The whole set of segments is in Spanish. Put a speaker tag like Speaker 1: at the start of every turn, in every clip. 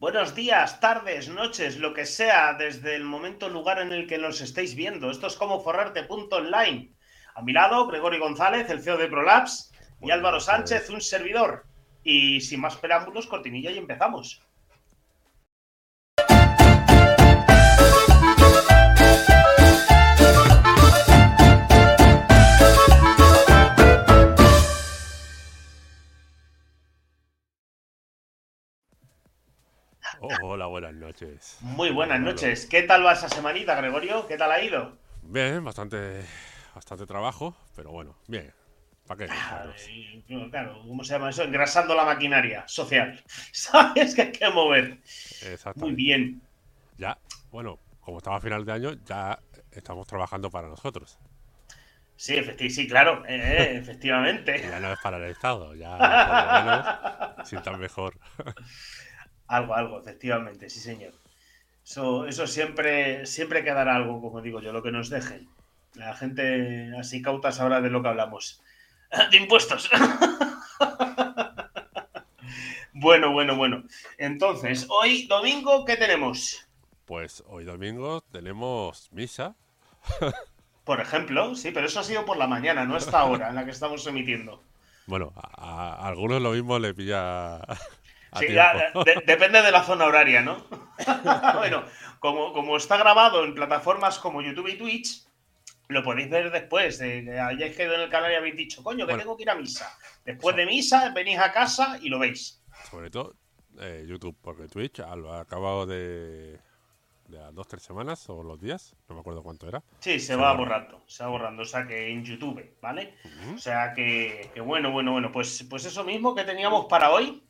Speaker 1: Buenos días, tardes, noches, lo que sea, desde el momento, lugar en el que nos estéis viendo. Esto es como forrarte.online. A mi lado, Gregorio González, el CEO de Prolabs, y Álvaro Sánchez, un servidor. Y sin más preámbulos, cortinilla y empezamos.
Speaker 2: Hola, buenas noches.
Speaker 1: Muy buenas noches. ¿Qué tal va esa semanita, Gregorio? ¿Qué tal ha ido?
Speaker 2: Bien, bastante, bastante trabajo, pero bueno, bien. ¿Para qué?
Speaker 1: Claro, ¿cómo se llama eso? Engrasando la maquinaria social. ¿Sabes que hay que mover?
Speaker 2: Exactamente.
Speaker 1: Muy bien.
Speaker 2: Ya, bueno, como estaba a final de año, ya estamos trabajando para nosotros.
Speaker 1: Sí, efecti- sí, claro, eh, eh, efectivamente.
Speaker 2: Ya no es para el Estado, ya por lo menos sientan mejor.
Speaker 1: Algo, algo, efectivamente, sí, señor. Eso, eso siempre, siempre quedará algo, como digo yo, lo que nos dejen. La gente así cauta sabrá de lo que hablamos. De impuestos. Bueno, bueno, bueno. Entonces, hoy domingo, ¿qué tenemos?
Speaker 2: Pues hoy domingo tenemos misa.
Speaker 1: Por ejemplo, sí, pero eso ha sido por la mañana, no esta hora en la que estamos emitiendo.
Speaker 2: Bueno, a, a algunos lo mismo le pilla
Speaker 1: Sí, ya, de- depende de la zona horaria, ¿no? bueno, como, como está grabado en plataformas como YouTube y Twitch, lo podéis ver después. De que hayáis quedado en el canal y habéis dicho, coño, que
Speaker 2: Bueno.
Speaker 1: tengo que ir a misa. Después de misa, venís a casa y lo veis.
Speaker 2: Sobre todo eh, YouTube, porque Twitch al acabado de, de las dos, tres semanas o los días, no me acuerdo cuánto era.
Speaker 1: Sí, se
Speaker 2: Se
Speaker 1: va
Speaker 2: borra.
Speaker 1: borrando, se va borrando. O sea que en YouTube, ¿vale? O sea que, que bueno, bueno, bueno. Pues, pues eso mismo que teníamos para hoy.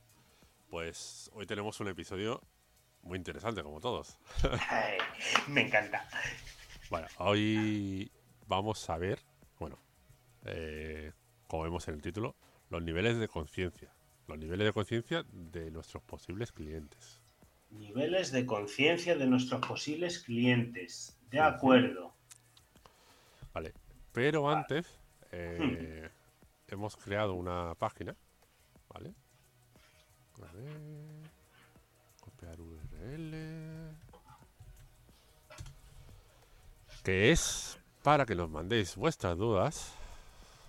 Speaker 2: Pues hoy tenemos un episodio muy interesante, como todos.
Speaker 1: Ay, me encanta.
Speaker 2: Bueno, hoy vamos a ver, bueno, eh, como vemos en el título, los niveles de conciencia. Los niveles de conciencia de nuestros posibles clientes.
Speaker 1: Niveles de conciencia de nuestros posibles clientes. De acuerdo.
Speaker 2: Vale, pero antes eh, hemos creado una página, ¿vale? A ver, copiar URL. Que es para que nos mandéis vuestras dudas.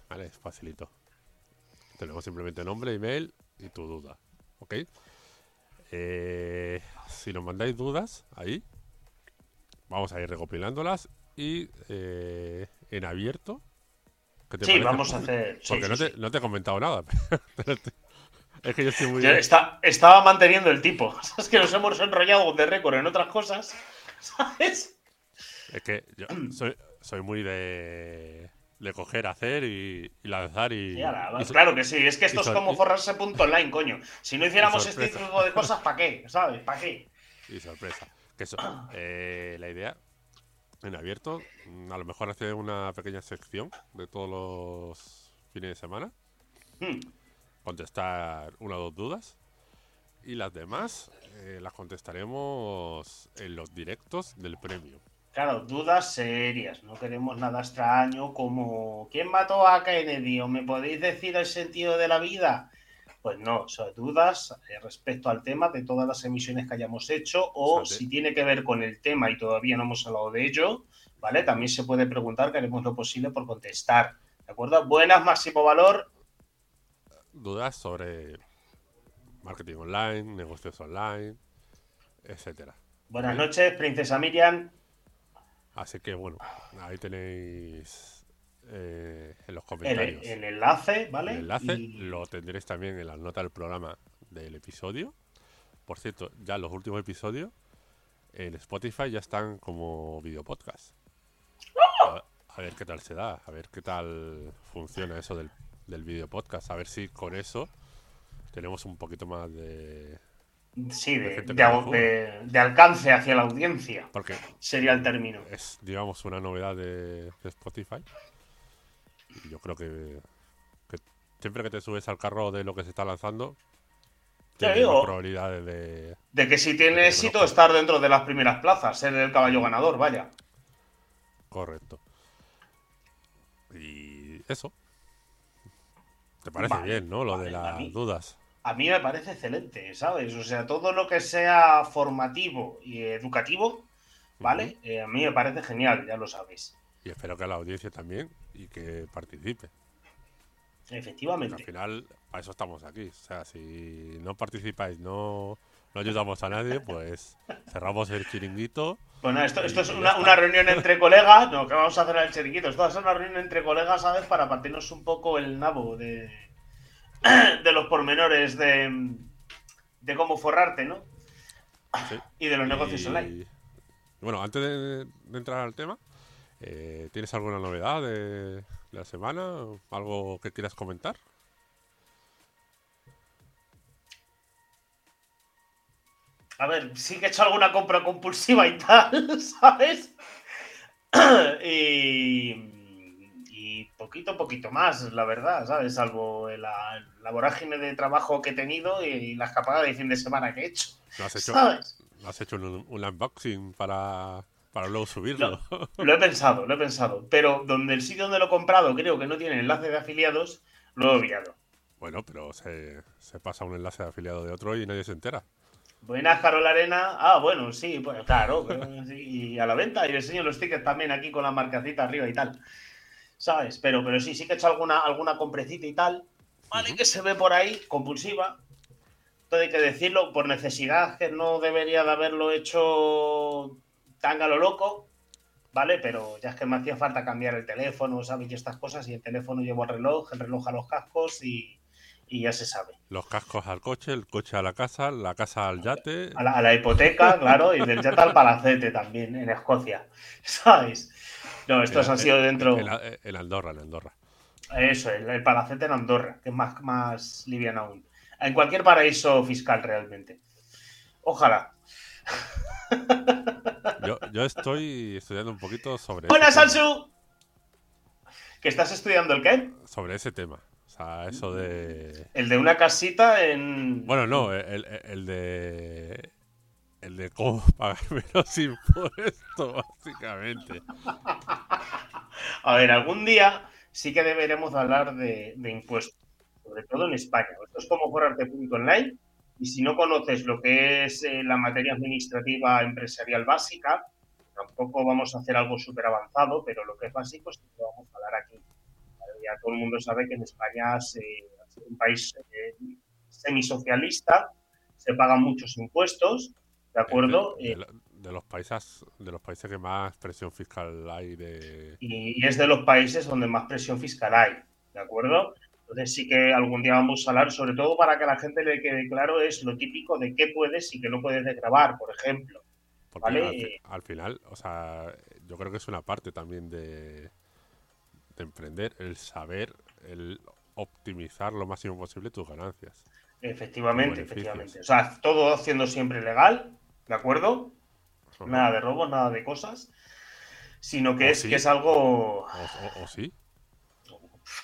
Speaker 2: Vale, es facilito. Tenemos simplemente nombre, email y tu duda. ¿Ok? Eh, si nos mandáis dudas ahí, vamos a ir recopilándolas y eh, en abierto. ¿qué te
Speaker 1: Sí,
Speaker 2: parece?
Speaker 1: vamos a hacer. sí,
Speaker 2: Porque
Speaker 1: sí,
Speaker 2: no, te,
Speaker 1: sí.
Speaker 2: no te he comentado nada. pero te- es que yo estoy muy.
Speaker 1: Yo está- estaba manteniendo el tipo. Es que nos hemos enrollado de récord en otras cosas. ¿Sabes?
Speaker 2: Es que yo soy, soy muy de, de coger, hacer y, y lanzar y.
Speaker 1: Sí,
Speaker 2: y
Speaker 1: claro que sí, es que esto es como
Speaker 2: y-
Speaker 1: forrarse.online, coño. Si no hiciéramos este tipo de cosas, ¿para qué? ¿Sabes? ¿Para qué?
Speaker 2: y sorpresa. Que eso, eh, la idea en abierto, a lo mejor hacer una pequeña sección de todos los fines de semana,
Speaker 1: Hmm,
Speaker 2: contestar una o dos dudas y las demás eh, las contestaremos en los directos del premio.
Speaker 1: Claro, dudas serias. No queremos nada extraño como ¿quién mató a Kennedy? ¿O me podéis decir el sentido de la vida? Pues no, son dudas eh, respecto al tema de todas las emisiones que hayamos hecho o
Speaker 2: O sea,
Speaker 1: si tiene que ver con el tema y todavía no hemos hablado de ello, ¿vale? También se puede preguntar, que haremos lo posible por contestar. ¿De acuerdo? Buenas, máximo valor.
Speaker 2: Dudas sobre marketing online, negocios online, etcétera.
Speaker 1: Buenas noches, princesa Miriam.
Speaker 2: Así que bueno, ahí tenéis eh, en los
Speaker 1: El,
Speaker 2: comentarios
Speaker 1: el enlace, ¿vale?
Speaker 2: el enlace.
Speaker 1: Y-
Speaker 2: Lo tendréis también en las notas del programa del episodio. Por cierto, ya los últimos episodios en Spotify ya están como video podcast. A, a ver qué tal se da, a ver qué tal funciona eso del, del video podcast, a ver si con eso tenemos un poquito más de...
Speaker 1: Sí, de, alcance hacia la audiencia,
Speaker 2: Porque
Speaker 1: sería el término.
Speaker 2: es, digamos, una novedad de, Spotify. Y yo creo que, que siempre que te subes al carro de lo que se está lanzando, tienes
Speaker 1: digo.
Speaker 2: más probabilidades de...
Speaker 1: De que si tiene éxito estar dentro de las primeras plazas, ser el caballo ganador, vaya.
Speaker 2: Correcto. Y eso. ¿Te parece
Speaker 1: Vale,
Speaker 2: bien, no? Lo
Speaker 1: vale,
Speaker 2: de
Speaker 1: a
Speaker 2: las
Speaker 1: mí-
Speaker 2: dudas.
Speaker 1: a mí me parece excelente, ¿sabes? O sea, todo lo que sea formativo y educativo, ¿vale? Eh, a mí me parece genial, ya lo sabéis.
Speaker 2: Y espero que la audiencia también y que participe.
Speaker 1: Efectivamente.
Speaker 2: al final, para eso estamos aquí. O sea, si no participáis, no, no ayudamos a nadie, pues cerramos el chiringuito.
Speaker 1: Bueno, esto, esto es una, una, reunión entre colegas. No, que vamos a hacer el chiringuito. Esto va a ser una reunión entre colegas, ¿sabes? Para partirnos un poco el nabo de, de los pormenores de, de cómo forrarte, ¿no? Y de los negocios online.
Speaker 2: Bueno, antes de, entrar al tema, eh, ¿tienes alguna novedad de la semana? ¿Algo que quieras comentar?
Speaker 1: A ver, sí que he hecho alguna compra compulsiva y tal, ¿sabes? y poquito, poquito más, la verdad, ¿sabes? Salvo la, vorágine de trabajo que he tenido y la escapada de fin de semana que he hecho.
Speaker 2: ¿Lo has hecho, has hecho un, unboxing para, para luego subirlo?
Speaker 1: Lo, he pensado, lo he pensado. Pero donde el sitio donde lo he comprado creo que no tiene enlace de afiliados, lo he obviado.
Speaker 2: Bueno, pero se, pasa un enlace de afiliado de otro y nadie se entera.
Speaker 1: Buenas, Carol Arena. Ah, bueno, sí, pues claro. y a la venta. Y enseño los tickets también aquí con la marcacita arriba y tal. ¿sabes? Pero, pero sí, sí que he hecho alguna, alguna comprecita y tal, ¿vale? Que se ve por ahí, compulsiva. Todo hay que decirlo, por necesidad, que no debería de haberlo hecho tan a lo loco, ¿vale? Pero ya es que me hacía falta cambiar el teléfono, ¿sabes? Y estas cosas, y el teléfono llevo el reloj, el reloj a los cascos y, ya se sabe.
Speaker 2: Los cascos al coche, el coche a la casa, la casa al yate.
Speaker 1: A la, a la hipoteca, claro, y del yate al palacete también, en Escocia, ¿sabes? No, estos han sido dentro.
Speaker 2: El, Andorra, el Andorra.
Speaker 1: Eso, el, palacete en Andorra, que es más, más liviano aún. En cualquier paraíso fiscal, realmente. Ojalá.
Speaker 2: Yo, estoy estudiando un poquito sobre.
Speaker 1: ¡Hola, Sansu! ¿Que estás estudiando el qué?
Speaker 2: Sobre ese tema. O sea, eso de.
Speaker 1: El de una casita en.
Speaker 2: Bueno, no, el de el de cómo pagar menos impuestos, básicamente.
Speaker 1: A ver, algún día sí que deberemos hablar de, impuestos, sobre todo en España. Esto es como online y si no conoces lo que es eh, la materia administrativa empresarial básica, tampoco vamos a hacer algo súper avanzado, pero lo que es básico sí que vamos a hablar aquí. Ya todo el mundo sabe que en España es un país eh, semisocialista, se pagan muchos impuestos ¿De acuerdo?
Speaker 2: De, los países de los países que más presión fiscal hay de...
Speaker 1: Y, es de los países donde más presión fiscal hay, ¿de acuerdo? Entonces sí que algún día vamos a hablar, sobre todo para que a la gente le quede claro, es lo típico de qué puedes y qué no puedes grabar, por ejemplo.
Speaker 2: ¿vale? Al, final, o sea, yo creo que es una parte también de, de emprender, el saber, el optimizar lo máximo posible tus ganancias.
Speaker 1: Efectivamente, efectivamente. O sea, todo haciendo siempre legal, ¿de acuerdo? Nada de robos, nada de cosas, sino que, es, que es algo...
Speaker 2: O, sí.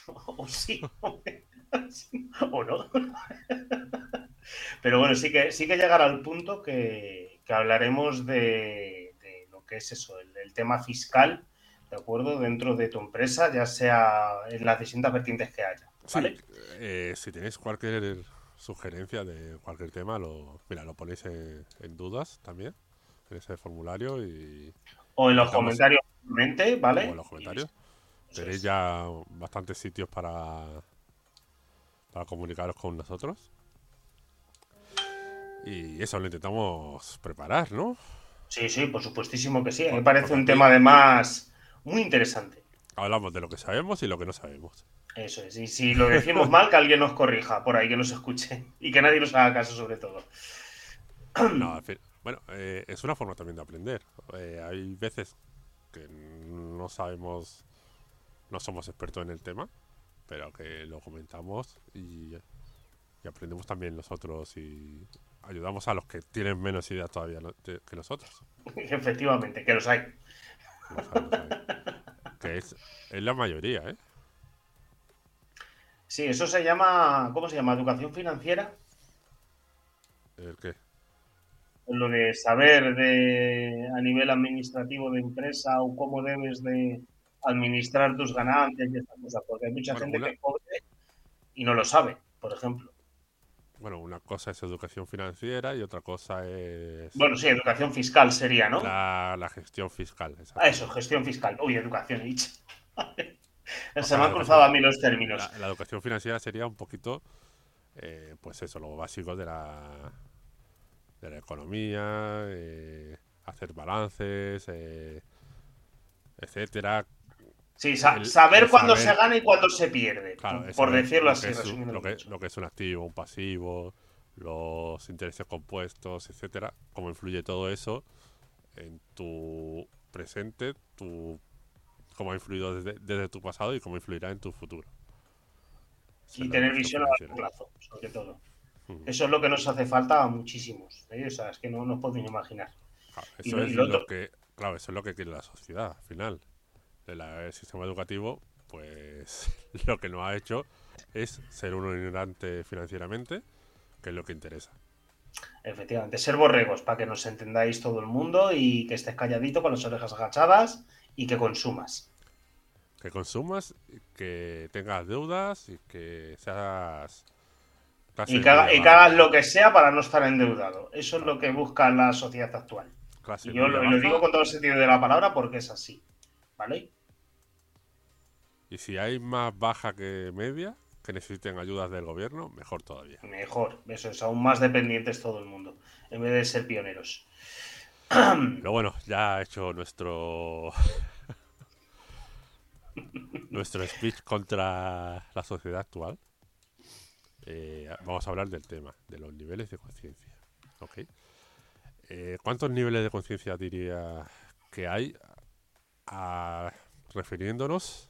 Speaker 1: O, sí. o no. Pero bueno, sí que, sí que llegará al punto que, hablaremos de, lo que es eso, el, tema fiscal, ¿de acuerdo? Dentro de tu empresa, ya sea en las distintas vertientes que haya. ¿vale?
Speaker 2: Eh, si tenéis cualquier sugerencia de cualquier tema, lo, mira, lo ponéis en, dudas también, en ese formulario y...
Speaker 1: O en los comentarios, ¿vale?
Speaker 2: O en los comentarios. Tenéis ya bastantes sitios para, para comunicaros con nosotros. Y eso lo intentamos preparar, ¿no?
Speaker 1: Sí, sí, por supuestísimo que sí. Me parece un tema además muy interesante.
Speaker 2: Hablamos de lo que sabemos y lo que no sabemos.
Speaker 1: Eso es. Y si lo decimos mal, que alguien nos corrija por ahí, que nos escuche. Y que nadie nos haga caso, sobre todo.
Speaker 2: No, bueno, eh, es una forma también de aprender. Eh, hay veces que no sabemos, no somos expertos en el tema, pero que lo comentamos y, aprendemos también nosotros y ayudamos a los que tienen menos ideas todavía que nosotros.
Speaker 1: Efectivamente, que los hay.
Speaker 2: Que es, es la mayoría, ¿eh?
Speaker 1: Sí, eso se llama, ¿cómo se llama? ¿Educación financiera?
Speaker 2: ¿El qué?
Speaker 1: Lo de saber de a nivel administrativo de empresa o cómo debes de administrar tus ganancias y estas cosas, porque hay mucha gente que cobre y no lo sabe, por ejemplo.
Speaker 2: Bueno, una cosa es educación financiera y otra cosa es
Speaker 1: Bueno, sí, educación fiscal sería, ¿no?
Speaker 2: la, la gestión fiscal.
Speaker 1: Ah, eso, gestión fiscal. Uy, educación, dicho. Se
Speaker 2: sea,
Speaker 1: me han cruzado a mí los términos.
Speaker 2: La, la educación financiera sería un poquito, eh, pues eso, lo básico de la, de la economía, eh, hacer balances, eh, etcétera.
Speaker 1: Sí, sa-
Speaker 2: el-
Speaker 1: saber
Speaker 2: el
Speaker 1: cuándo
Speaker 2: saber-
Speaker 1: se gana y cuándo se pierde.
Speaker 2: Claro,
Speaker 1: por decirlo
Speaker 2: lo
Speaker 1: así,
Speaker 2: es un- lo, que,
Speaker 1: mucho.
Speaker 2: lo que es un activo, un pasivo, los intereses compuestos, etcétera, cómo influye todo eso en tu presente, tu cómo ha influido desde, desde tu pasado y cómo influirá en tu futuro.
Speaker 1: Y tener visión a largo plazo, sobre todo. Eso es lo que nos hace falta a muchísimos. ¿eh? O sea, es que no nos podéis imaginar.
Speaker 2: Claro, eso es
Speaker 1: y lo
Speaker 2: que, claro, eso es lo que quiere la sociedad, al final. El, el sistema educativo, pues lo que nos ha hecho es ser uno ignorante financieramente, que es lo que interesa.
Speaker 1: Efectivamente, ser borregos para que nos entendáis todo el mundo y que estés calladito con las orejas agachadas y que consumas.
Speaker 2: Que consumas, que tengas deudas y que seas...
Speaker 1: Y que, haga- y que hagas lo que sea para no estar endeudado. Eso es lo que busca la sociedad actual.
Speaker 2: clase
Speaker 1: Y yo lo, digo con todo el sentido de la palabra porque es así. ¿Vale?
Speaker 2: Y si hay más baja que media, que necesiten ayudas del gobierno, mejor todavía.
Speaker 1: Mejor. Eso es aún más dependientes todo el mundo. En vez de ser pioneros.
Speaker 2: Pero bueno, ya ha hecho nuestro nuestro speech contra la sociedad actual. Eh, vamos a hablar del tema, de los niveles de conciencia. ¿ok? Eh, ¿Cuántos niveles de conciencia diría que hay a- refiriéndonos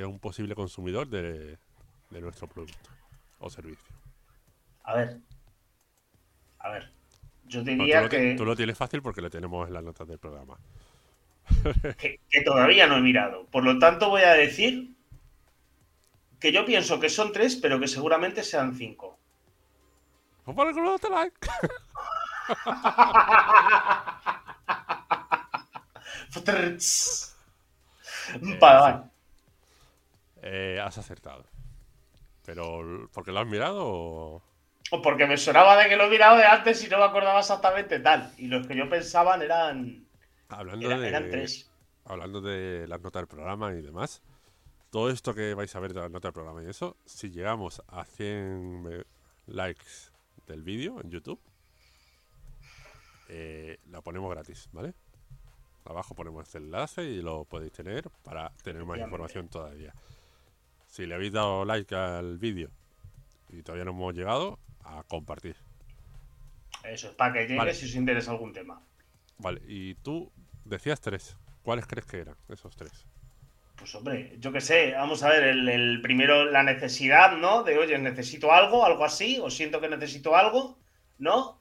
Speaker 2: a un posible consumidor de, de nuestro producto o servicio?
Speaker 1: A ver. A ver. Yo
Speaker 2: tú,
Speaker 1: diría
Speaker 2: lo,
Speaker 1: que,
Speaker 2: tú lo tienes fácil porque lo tenemos en las notas del programa.
Speaker 1: que, que todavía no he mirado. Por lo tanto, voy a decir que yo pienso que son tres, pero que seguramente sean cinco.
Speaker 2: Pues con otro like.
Speaker 1: Vale, vale.
Speaker 2: Eh, has acertado. Pero, ¿por qué lo has mirado? o-
Speaker 1: O porque me sonaba de que lo he mirado de antes y no me acordaba exactamente tal. Y los que yo pensaban eran,
Speaker 2: Hablando,
Speaker 1: era-
Speaker 2: de,
Speaker 1: eran tres.
Speaker 2: hablando de las notas del programa y demás, todo esto que vais a ver de las notas del programa y eso, si llegamos a 100 me- likes del vídeo en YouTube, eh, la ponemos gratis, ¿vale? Abajo ponemos este enlace y lo podéis tener para tener más información todavía. Si le habéis dado like al vídeo y todavía no hemos llegado, a compartir.
Speaker 1: Eso es para que llegue
Speaker 2: Vale.
Speaker 1: si os interesa algún tema.
Speaker 2: Vale, y tú decías tres. ¿Cuáles crees que eran esos tres?
Speaker 1: Pues hombre, yo qué sé, vamos a ver, el, el primero, la necesidad, ¿no? De, oye, necesito algo, algo así, o siento que necesito algo, ¿no?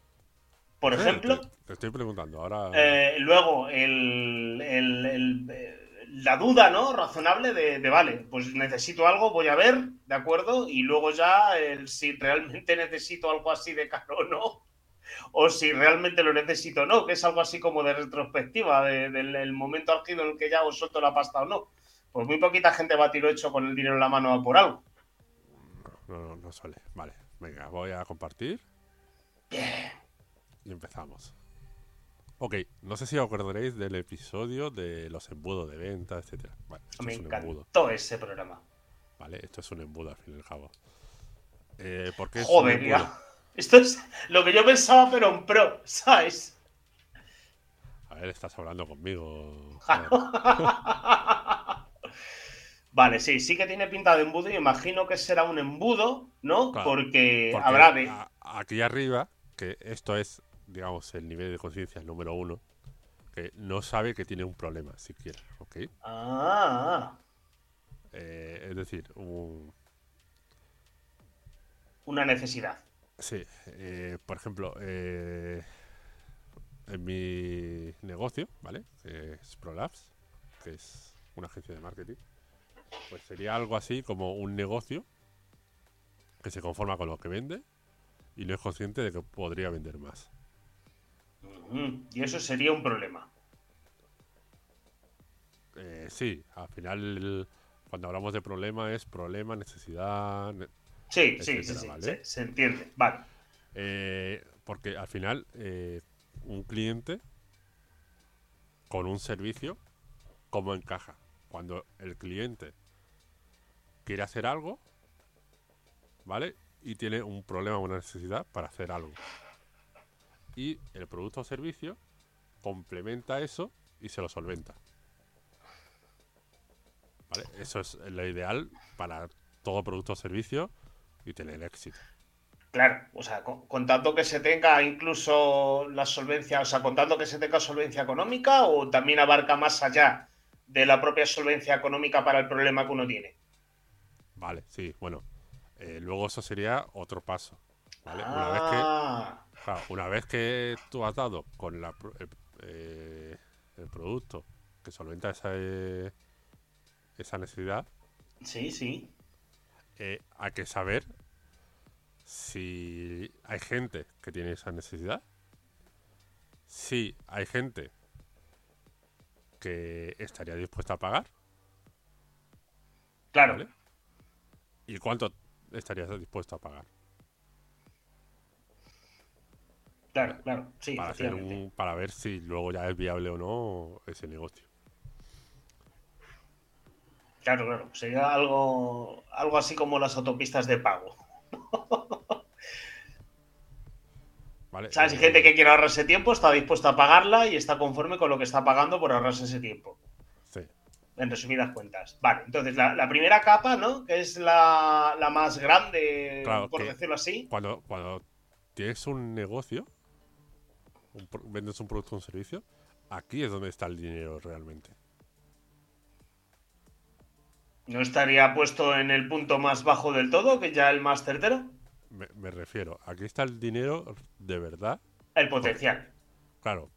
Speaker 1: Por
Speaker 2: Sí,
Speaker 1: ejemplo.
Speaker 2: Te, te estoy preguntando. Ahora.
Speaker 1: Eh, luego, el, el- el- eh, la duda, ¿no? Razonable de, de, vale, pues necesito algo, voy a ver, ¿de acuerdo? Y luego ya, el, si realmente necesito algo así de caro o no, o si realmente lo necesito o no, que es algo así como de retrospectiva, de- del el momento álgido en el que ya os suelto la pasta o no. Pues muy poquita gente va a tiro hecho con el dinero en la mano a por algo.
Speaker 2: No, no, no suele. Vale, venga, voy a compartir. Y empezamos. Ok, no sé si os acordaréis del episodio de los embudos de venta, etcétera. Vale,
Speaker 1: Me
Speaker 2: es un
Speaker 1: encantó ese programa.
Speaker 2: Vale, esto es un embudo al fin y al cabo. Eh, ¿Por qué es un
Speaker 1: Joder. Esto es lo que yo pensaba, pero en pro, ¿sabes?
Speaker 2: A ver, estás hablando conmigo.
Speaker 1: Vale, sí, sí que tiene pinta de embudo y imagino que será un embudo, ¿no?
Speaker 2: Claro,
Speaker 1: porque,
Speaker 2: Porque
Speaker 1: habrá de...
Speaker 2: aquí arriba, que esto es, digamos, el nivel de conciencia número uno, que no sabe que tiene un problema siquiera, ¿ok?
Speaker 1: Ah,
Speaker 2: Eh, es decir, un,
Speaker 1: una necesidad.
Speaker 2: sí, eh, por ejemplo, eh, en mi negocio, ¿vale? Que es ProLabs, que es una agencia de marketing, pues sería algo así como un negocio que se conforma con lo que vende y no es consciente de que podría vender más.
Speaker 1: Ujú, Y eso sería un problema.
Speaker 2: Eh, sí, al final cuando hablamos de problema es problema, necesidad, ne-
Speaker 1: Sí, sí, sí, se, se, entiende. Vale.
Speaker 2: Eh, porque al final, eh, un cliente con un servicio, ¿cómo encaja? Cuando el cliente quiere hacer algo, ¿vale? Y tiene un problema o una necesidad para hacer algo. Y el producto o servicio complementa eso y se lo solventa. ¿Vale? Eso es lo ideal para todo producto o servicio y tener éxito.
Speaker 1: Claro, o sea, contando que se tenga incluso la solvencia, o sea, contando que se tenga solvencia económica o también abarca más allá de la propia solvencia económica para el problema que uno tiene.
Speaker 2: Vale, sí, bueno. Eh, luego eso sería otro paso. ¿vale? Una, vez que, ah. una vez que tú has dado con la, eh, el producto que solventa esa, eh, esa necesidad.
Speaker 1: Sí, sí.
Speaker 2: hay que saber si hay gente que tiene esa necesidad, si hay gente que estaría dispuesta a pagar.
Speaker 1: Claro.
Speaker 2: ¿Y cuánto estarías dispuesto a pagar?
Speaker 1: Claro, claro, sí.
Speaker 2: Para, para ver si luego ya es viable o no ese negocio.
Speaker 1: Claro, claro. Sería algo, algo así como las autopistas de pago. Vale, ¿Sabes? Hay eh, gente que quiere ahorrarse tiempo, está dispuesta a pagarla y está conforme con lo que está pagando por ahorrarse ese tiempo.
Speaker 2: Sí.
Speaker 1: En resumidas cuentas. Vale, entonces la, primera capa, ¿no? Que es la, más grande, por decirlo así.
Speaker 2: Cuando, cuando tienes un negocio, vendes un producto o un servicio, aquí es donde está el dinero realmente.
Speaker 1: ¿No estaría puesto en el punto más bajo del todo, que ya el más certero?
Speaker 2: Me, refiero, aquí está el dinero de verdad.
Speaker 1: El potencial.
Speaker 2: claro,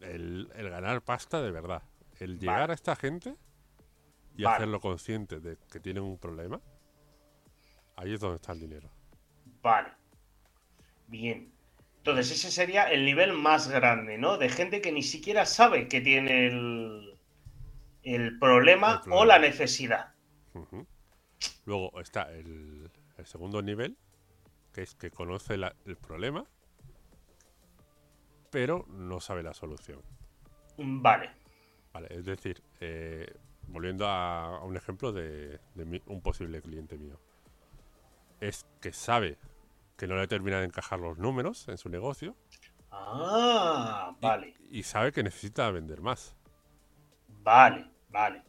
Speaker 2: el, ganar pasta de verdad. El llegar a esta gente y hacerlo consciente de que tienen un problema, ahí es donde está el dinero.
Speaker 1: Vale. Bien. Entonces ese sería el nivel más grande, ¿no? De gente que ni siquiera sabe que tiene el, el, problema, o la necesidad.
Speaker 2: Luego está el, segundo nivel, que es que conoce el problema, pero no sabe la solución.
Speaker 1: Vale.
Speaker 2: Vale, es decir, eh, volviendo a, un ejemplo de, un posible cliente mío. Es que sabe que no le termina de encajar los números en su negocio.
Speaker 1: Ah, vale.
Speaker 2: y sabe que necesita vender más.
Speaker 1: Vale, vale.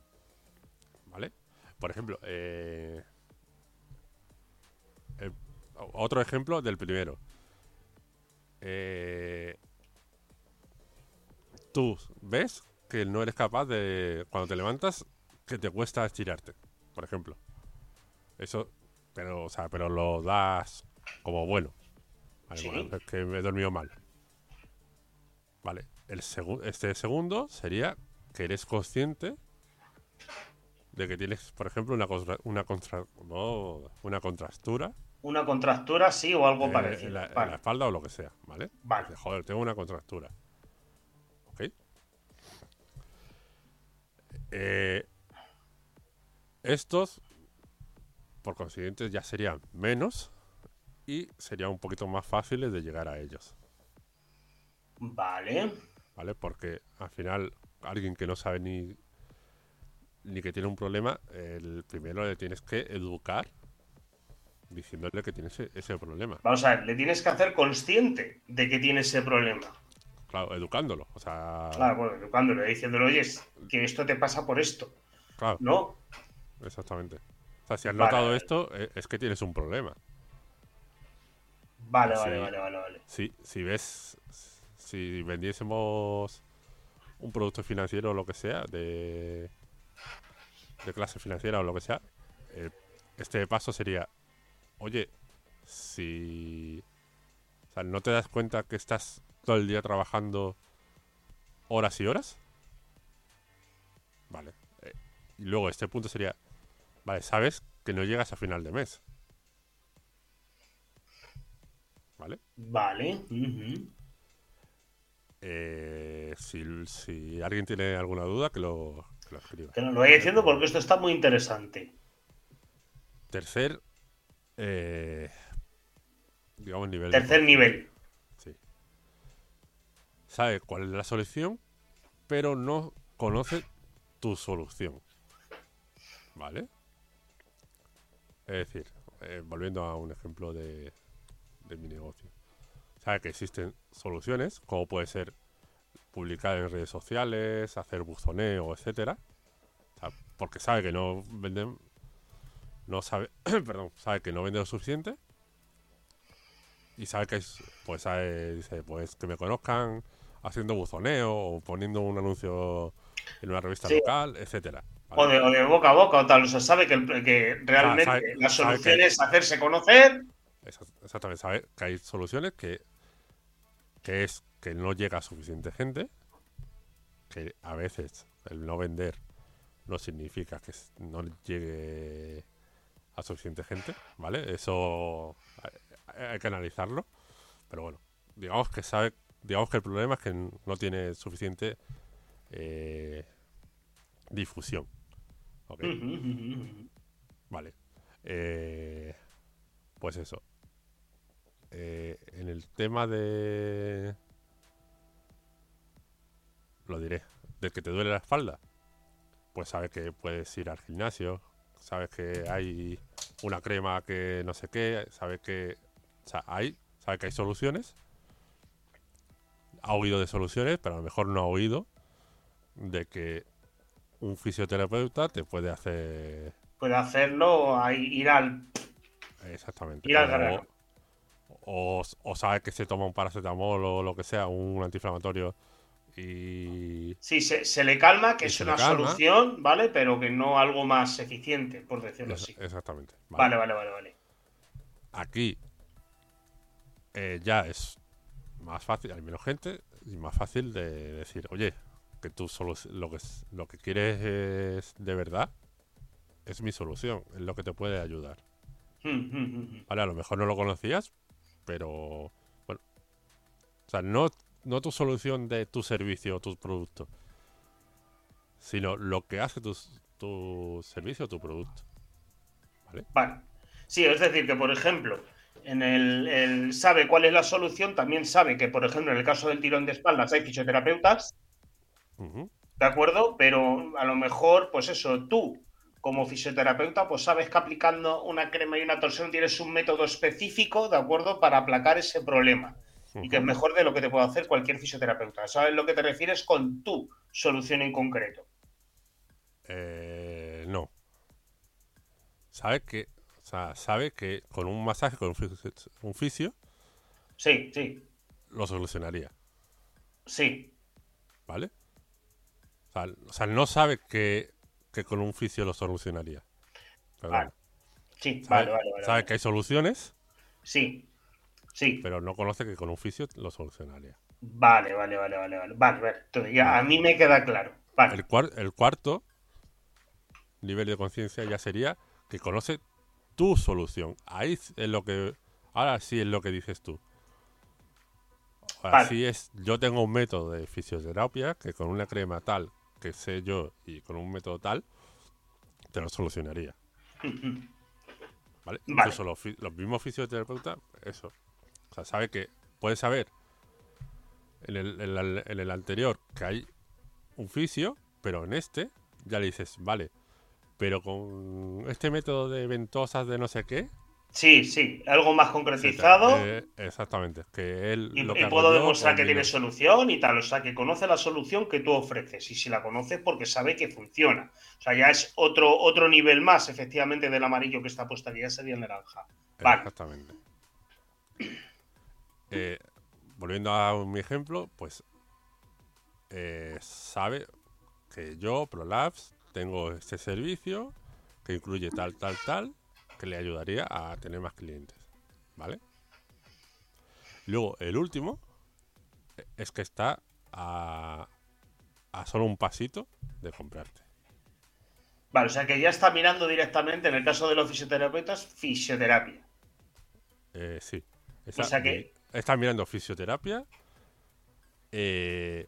Speaker 2: ¿Vale? Por ejemplo, eh, otro ejemplo del primero. Eh, tú ves que no eres capaz de, cuando te levantas, que te cuesta estirarte, por ejemplo. Eso, pero, o sea, pero lo das como bueno. es que me he dormido mal. Vale, el este segundo sería que eres consciente de que tienes, por ejemplo, una, una, contra una contrastura.
Speaker 1: Una contractura, sí, o algo parecido.
Speaker 2: En la, espalda o lo que sea, ¿vale?
Speaker 1: Vale.
Speaker 2: joder, tengo una contractura. ¿Ok? Eh, estos, por consiguiente, ya serían menos y serían un poquito más fáciles de llegar a ellos.
Speaker 1: Vale.
Speaker 2: ¿Vale? Porque al final, alguien que no sabe ni ni que tiene un problema, el primero le tienes que educar diciéndole que tiene ese, problema.
Speaker 1: Vamos a ver, le tienes que hacer consciente de que tiene ese problema.
Speaker 2: Claro, educándolo. O sea...
Speaker 1: Claro, bueno, educándolo, diciéndole, oye, que esto te pasa por esto. Claro. ¿No?
Speaker 2: Exactamente. O sea, si has notado esto, e, es que tienes un problema.
Speaker 1: Vale, vale, vale, vale, vale.
Speaker 2: Si, si ves, si vendiésemos un producto financiero o lo que sea, de de clase financiera o lo que sea, eh, este paso sería, oye, si o sea, no te das cuenta que estás todo el día trabajando horas y horas, vale. Eh, y luego este punto sería, vale, sabes que no llegas a final de mes. ¿Vale?
Speaker 1: Vale.
Speaker 2: Eh, si, si alguien tiene alguna duda, que lo,
Speaker 1: que nos lo vaya diciendo porque esto está muy interesante.
Speaker 2: Tercer eh, digamos, nivel.
Speaker 1: Tercer nivel.
Speaker 2: Sí. Sabe cuál es la solución, pero no conoce tu solución. ¿Vale? Es decir, eh, volviendo a un ejemplo de, de mi negocio. Sabe que existen soluciones, como puede ser publicar en redes sociales, hacer buzoneo, etcétera. O sea, porque sabe que no venden, no sabe, perdón, sabe que no vende lo suficiente y sabe que es, pues sabe, dice, pues que me conozcan haciendo buzoneo o poniendo un anuncio en una revista
Speaker 1: Sí.
Speaker 2: local, etcétera.
Speaker 1: O de, o de boca a boca o tal. O sea, sabe que, realmente
Speaker 2: sabe-
Speaker 1: la solución
Speaker 2: que-
Speaker 1: es hacerse conocer.
Speaker 2: Exa- Exactamente, sabe que hay soluciones que, que es que no llega a suficiente gente, que a veces el no vender no significa que no llegue a suficiente gente, ¿vale? Eso hay, que analizarlo, pero bueno, digamos que sabe, digamos que el problema es que no tiene suficiente eh, difusión, ¿ok? Vale. Eh, pues eso. Eh, en el tema de... Lo diré. Del que te duele la espalda. Pues sabes que puedes ir al gimnasio. Sabes que hay una crema que no sé qué. Sabes que... O sea, hay... Sabes que hay soluciones. Ha oído de soluciones, pero a lo mejor no ha oído de que un fisioterapeuta te puede hacer
Speaker 1: Puede hacerlo, ir al.
Speaker 2: Exactamente.
Speaker 1: Ir al
Speaker 2: O-
Speaker 1: grano.
Speaker 2: O, o sabe que se toma un paracetamol o lo que sea, un antiinflamatorio y...
Speaker 1: Sí, se, se le calma, que es una
Speaker 2: calma.
Speaker 1: solución, ¿vale? Pero que no algo más eficiente, por decirlo
Speaker 2: es-
Speaker 1: así.
Speaker 2: exactamente.
Speaker 1: Vale, vale, vale, vale.
Speaker 2: Aquí eh, ya es más fácil, hay menos gente y más fácil de decir, oye, que tú solo lo que, lo que quieres es de verdad es mi solución, es lo que te puede ayudar.
Speaker 1: Mm, mm, mm.
Speaker 2: Vale, a lo mejor no lo conocías, pero bueno. O sea, no, no tu solución de tu servicio o tu producto, sino lo que hace tu, tu servicio o tu producto.
Speaker 1: Vale. Sí, es decir, que por ejemplo, en el, el sabe cuál es la solución, también sabe que, por ejemplo, en el caso del tirón de espaldas hay fisioterapeutas, ¿de acuerdo? Pero a lo mejor, pues eso, tú como fisioterapeuta, pues sabes que aplicando una crema y una torsión tienes un método específico, ¿de acuerdo? Para aplacar ese problema. Y que es mejor de lo que te puede hacer cualquier fisioterapeuta. ¿Sabes lo que te refieres con tu solución en concreto?
Speaker 2: Eh, no. Sabe que, o sea, sabe que con un masaje, con un fisio, un fisio,
Speaker 1: Sí, sí,
Speaker 2: lo solucionaría,
Speaker 1: sí.
Speaker 2: ¿vale? O sea, o sea, no sabe que, que con un fisio lo solucionaría. Perdón.
Speaker 1: Vale. Sí,
Speaker 2: Sabe,
Speaker 1: vale, vale, vale.
Speaker 2: sabe que hay soluciones,
Speaker 1: Sí, sí.
Speaker 2: pero no conoce que con un fisio lo solucionaría.
Speaker 1: Vale, vale, vale, vale, vale. Vale, vale. Entonces ya a mí me queda claro. Vale.
Speaker 2: El, cuar- el cuarto nivel de conciencia ya sería que conoce tu solución. Ahí es lo que. Ahora sí es lo que dices tú. Ahora
Speaker 1: Vale.
Speaker 2: sí es. Yo tengo un método de fisioterapia que con una crema tal que sé yo y con un método tal te lo solucionaría. ¿Vale?
Speaker 1: Vale.
Speaker 2: Incluso los, los mismos fisioterapeutas, eso. O sea, sabe que. Puede saber en el, en la- en el anterior que hay un fisio, pero en este ya le dices, vale, pero con este método de ventosas de no sé qué.
Speaker 1: Sí, sí. Algo más concretizado.
Speaker 2: eh, exactamente. Que él.
Speaker 1: y,
Speaker 2: lo que
Speaker 1: puedo demostrar que tiene solución y tal. O sea, que conoce la solución que tú ofreces. Y si la conoces, porque sabe que funciona. O sea, ya es otro, otro nivel más, efectivamente, del amarillo que está puesto aquí. Ya sería el naranja. Vale.
Speaker 2: Exactamente. Eh, volviendo a mi ejemplo, pues eh, sabe que yo, ProLabs, tengo este servicio que incluye tal, tal, tal, que le ayudaría a tener más clientes. ¿Vale? Luego, el último eh, es que está a, a solo un pasito de comprarte.
Speaker 1: Vale, o sea, que ya está mirando directamente, en el caso de los fisioterapeutas, fisioterapia.
Speaker 2: Eh, sí. Está,
Speaker 1: O sea que-
Speaker 2: está mirando fisioterapia eh,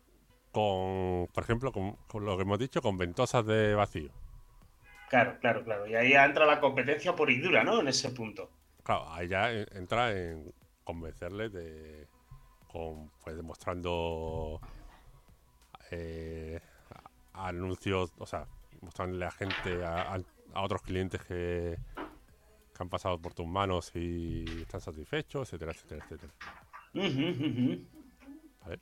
Speaker 2: con, por ejemplo, con, con lo que hemos dicho, con ventosas de vacío.
Speaker 1: Claro, claro, claro. Y ahí entra la competencia por y dura, ¿no? En ese punto.
Speaker 2: claro, ahí ya en- entra en convencerle de. Con, pues demostrando. eh, anuncios, o sea, mostrándole a gente, a, a- a otros clientes que, que han pasado por tus manos y están satisfechos, etcétera, etcétera, etcétera. ¿vale?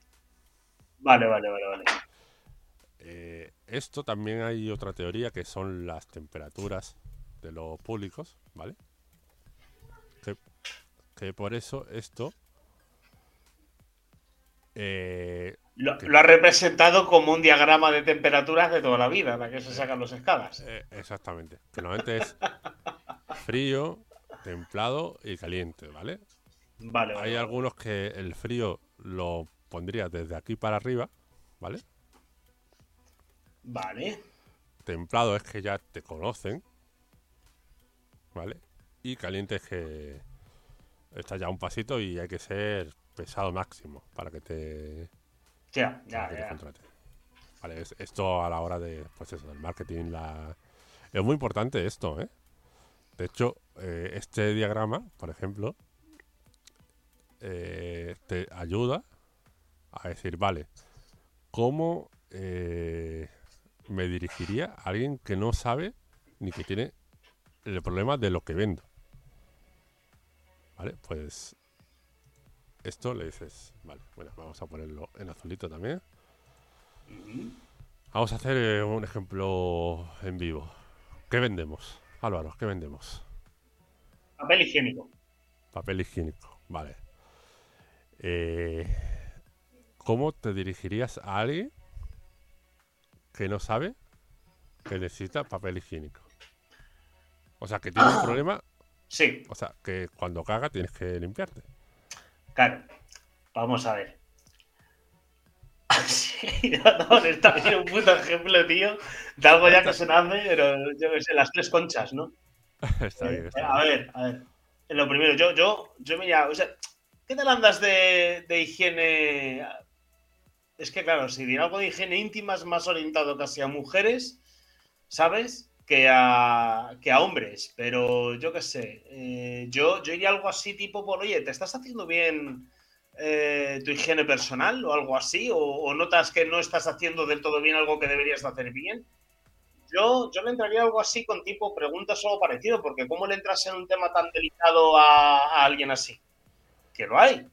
Speaker 1: Vale, vale, vale, vale.
Speaker 2: Eh, esto también hay otra teoría que son las temperaturas de los públicos, ¿vale? Que, que por eso esto eh,
Speaker 1: Lo, ha representado como un diagrama de temperaturas de toda la vida, la que se sacan los escalas.
Speaker 2: eh, exactamente, que normalmente es frío, templado y caliente, ¿vale?
Speaker 1: Vale, vale.
Speaker 2: Hay
Speaker 1: vale.
Speaker 2: algunos que el frío lo pondría desde aquí para arriba, ¿vale?
Speaker 1: Vale.
Speaker 2: Templado es que ya te conocen, ¿vale? Y caliente es que está ya un pasito y hay que ser pesado máximo para que te,
Speaker 1: Ya, ya,
Speaker 2: que te
Speaker 1: ya.
Speaker 2: contraten. Vale, es- esto a la hora de, pues eso, del marketing, la... Es muy importante esto, ¿eh? De hecho, eh, este diagrama, por ejemplo, eh, te ayuda a decir, vale, ¿cómo eh, me dirigiría a alguien que no sabe ni que tiene el problema de lo que vendo? Vale, pues esto le dices, vale, bueno, vamos a ponerlo en azulito también. Vamos a hacer eh, un ejemplo en vivo. ¿Qué vendemos? Álvaro, ¿qué vendemos?
Speaker 1: Papel higiénico.
Speaker 2: Papel higiénico, vale. Eh, ¿Cómo te dirigirías a alguien que no sabe que necesita papel higiénico? O sea, que tiene un problema,
Speaker 1: Sí,
Speaker 2: o sea, que cuando caga tienes que limpiarte.
Speaker 1: claro. Vamos a ver. Sí, no, está bien un puto ejemplo, tío, de algo ya que se nace, pero yo qué sé, las tres conchas, ¿no?
Speaker 2: está bien,
Speaker 1: Eh, a ver, a ver. Lo primero, yo, yo, yo mira, o sea, ¿qué tal andas de, de higiene? Es que claro, si dirá algo de higiene íntima es más orientado casi a mujeres, ¿sabes? Que a, que a hombres. Pero yo qué sé, eh, yo, yo iría algo así tipo por, oye, ¿te estás haciendo bien eh, tu higiene personal o algo así? ¿O, notas que no estás haciendo del todo bien algo que deberías de hacer bien? Yo, yo le entraría algo así con tipo preguntas o algo parecido, porque ¿cómo le entras en un tema tan delicado a alguien así? Que lo hay.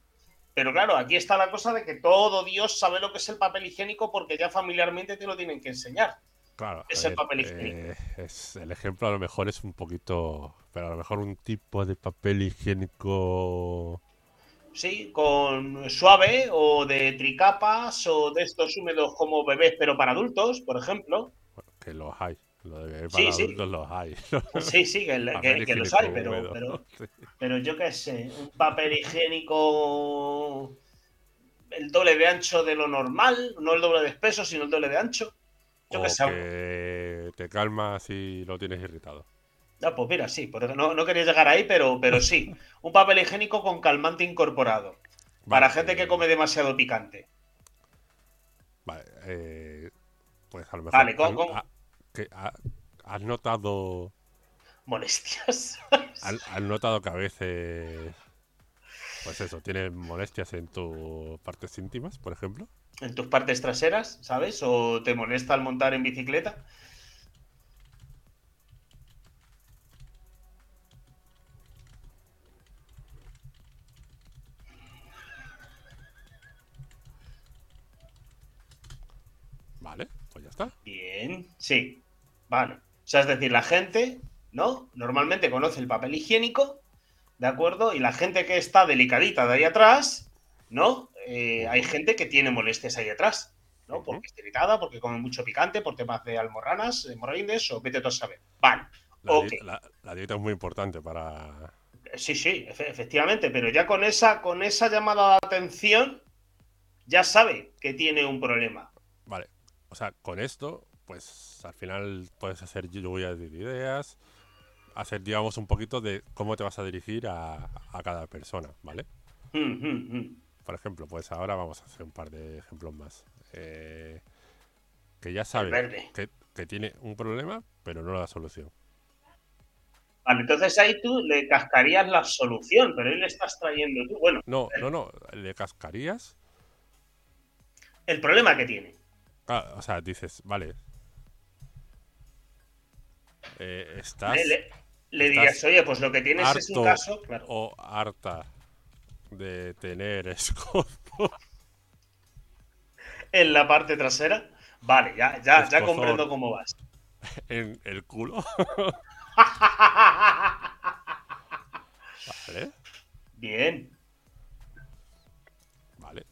Speaker 1: Pero claro, aquí está la cosa de que todo Dios sabe lo que es el papel higiénico porque ya familiarmente te lo tienen que enseñar.
Speaker 2: Claro,
Speaker 1: es el
Speaker 2: ver,
Speaker 1: papel higiénico.
Speaker 2: eh, es, el ejemplo a lo mejor es un poquito, pero a lo mejor un tipo de papel higiénico
Speaker 1: Sí, con suave o de tricapas o de estos húmedos como bebés, pero para adultos, por ejemplo.
Speaker 2: que los hay. Lo de
Speaker 1: Sí,
Speaker 2: para
Speaker 1: sí.
Speaker 2: adultos los hay.
Speaker 1: Sí, sí, que, que-
Speaker 2: Papel
Speaker 1: que los hay, pero, pero,
Speaker 2: Sí.
Speaker 1: Pero yo qué sé, un papel higiénico el doble de ancho de lo normal, no el doble de espeso, sino el doble de ancho. Yo
Speaker 2: o
Speaker 1: qué sé.
Speaker 2: que te calmas si lo tienes irritado.
Speaker 1: Ah, pues mira, sí, porque no, no quería llegar ahí, pero, pero sí. Un papel higiénico con calmante incorporado. Para gente que
Speaker 2: eh,
Speaker 1: come demasiado picante.
Speaker 2: Vale, eh, pues a lo mejor.
Speaker 1: Vale, con-
Speaker 2: que ha- has notado.
Speaker 1: Molestias.
Speaker 2: Has, has notado que a veces. Pues eso, tienes molestias en tus partes íntimas, por ejemplo.
Speaker 1: en tus partes traseras, ¿sabes? O te molesta al montar en bicicleta.
Speaker 2: Vale, pues ya está.
Speaker 1: Bien, sí, vale. O sea, es decir, la gente, ¿no? Normalmente conoce el papel higiénico, ¿de acuerdo? Y la gente que está delicadita de ahí atrás, ¿no? Eh, hay gente que tiene molestias ahí atrás, ¿no? Porque está irritada, porque come mucho picante, por temas de almorranas, hemorroides o vete tú a saber. Vale,
Speaker 2: La,
Speaker 1: Ok.
Speaker 2: di- la- la dieta es muy importante para.
Speaker 1: sí, sí, efe- efectivamente, pero ya con esa, con esa llamada de atención, ya sabe que tiene un problema.
Speaker 2: Vale, o sea, con esto, pues al final puedes hacer lluvia de ideas, hacer, digamos, un poquito de cómo te vas a dirigir a, a cada persona, ¿vale?
Speaker 1: Mm, mm, mm.
Speaker 2: Por ejemplo, pues ahora vamos a hacer un par de ejemplos más. Eh, que ya sabe que, que tiene un problema, pero no la solución.
Speaker 1: Vale, entonces ahí tú le cascarías la solución, pero ahí le estás trayendo tú. Bueno,
Speaker 2: No, no, no. Le cascarías.
Speaker 1: el problema que tiene.
Speaker 2: Ah, o sea, dices, vale. Eh, estás
Speaker 1: Le, le- le
Speaker 2: estás
Speaker 1: dirías, oye, pues lo que tienes es un caso. Claro.
Speaker 2: o harta de tener escozo.
Speaker 1: En la parte trasera. Vale, ya, ya, ya comprendo cómo vas.
Speaker 2: en el culo. Vale,
Speaker 1: Bien.
Speaker 2: vale.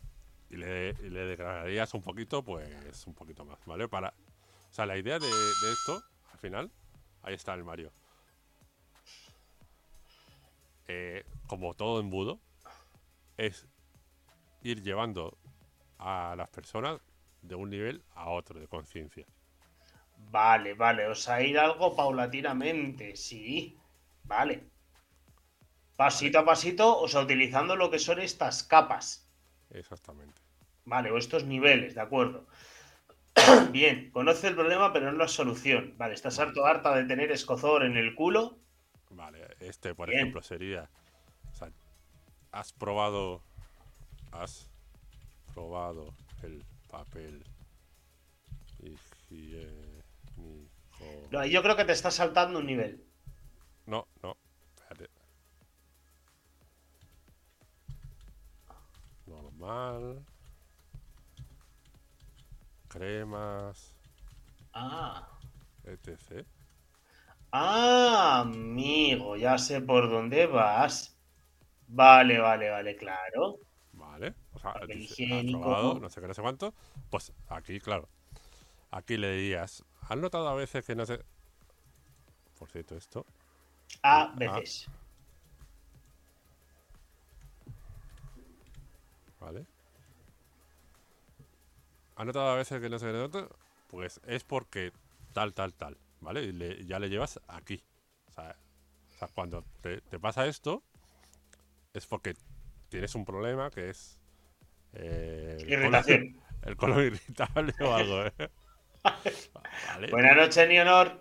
Speaker 2: Y le, y le declararías un poquito, pues un poquito más, ¿vale? Para. O sea, la idea de, de esto, al final, ahí está el Mario. Eh, como todo embudo, es ir llevando a las personas de un nivel a otro de conciencia.
Speaker 1: Vale, vale. O sea, ir algo paulatinamente. Sí. Vale. Pasito a pasito, o sea, utilizando lo que son estas capas.
Speaker 2: Exactamente.
Speaker 1: Vale, o estos niveles, de acuerdo. Bien, conoce el problema, pero no la solución. Vale, estás harto harta de tener escozor en el culo.
Speaker 2: Vale, este por
Speaker 1: Bien.
Speaker 2: ejemplo sería. o sea, has probado. Has probado el papel higiénico.
Speaker 1: No, yo creo que te estás saltando un nivel.
Speaker 2: No, no, espérate. Normal. Cremas,
Speaker 1: Ah.
Speaker 2: etc.
Speaker 1: Ah, amigo, ya sé por dónde vas. Vale, vale, vale, claro.
Speaker 2: Vale, o sea,
Speaker 1: Papel
Speaker 2: dice, has
Speaker 1: higiénico.
Speaker 2: probado, no sé qué, no sé cuánto. Pues aquí, claro. Aquí le dirías, ¿has notado a veces que no sé. Por cierto, esto.
Speaker 1: A veces.
Speaker 2: ¿Vale? ¿Has notado a veces que no se nota? Pues es porque tal, tal, tal. ¿Vale? Y le- ya le llevas aquí. O sea, o sea, cuando te, te pasa esto, es porque tienes un problema que es. eh, el colon-
Speaker 1: Irritación.
Speaker 2: El colon irritable o algo, ¿eh? Vale.
Speaker 1: Buenas noches, ni honor.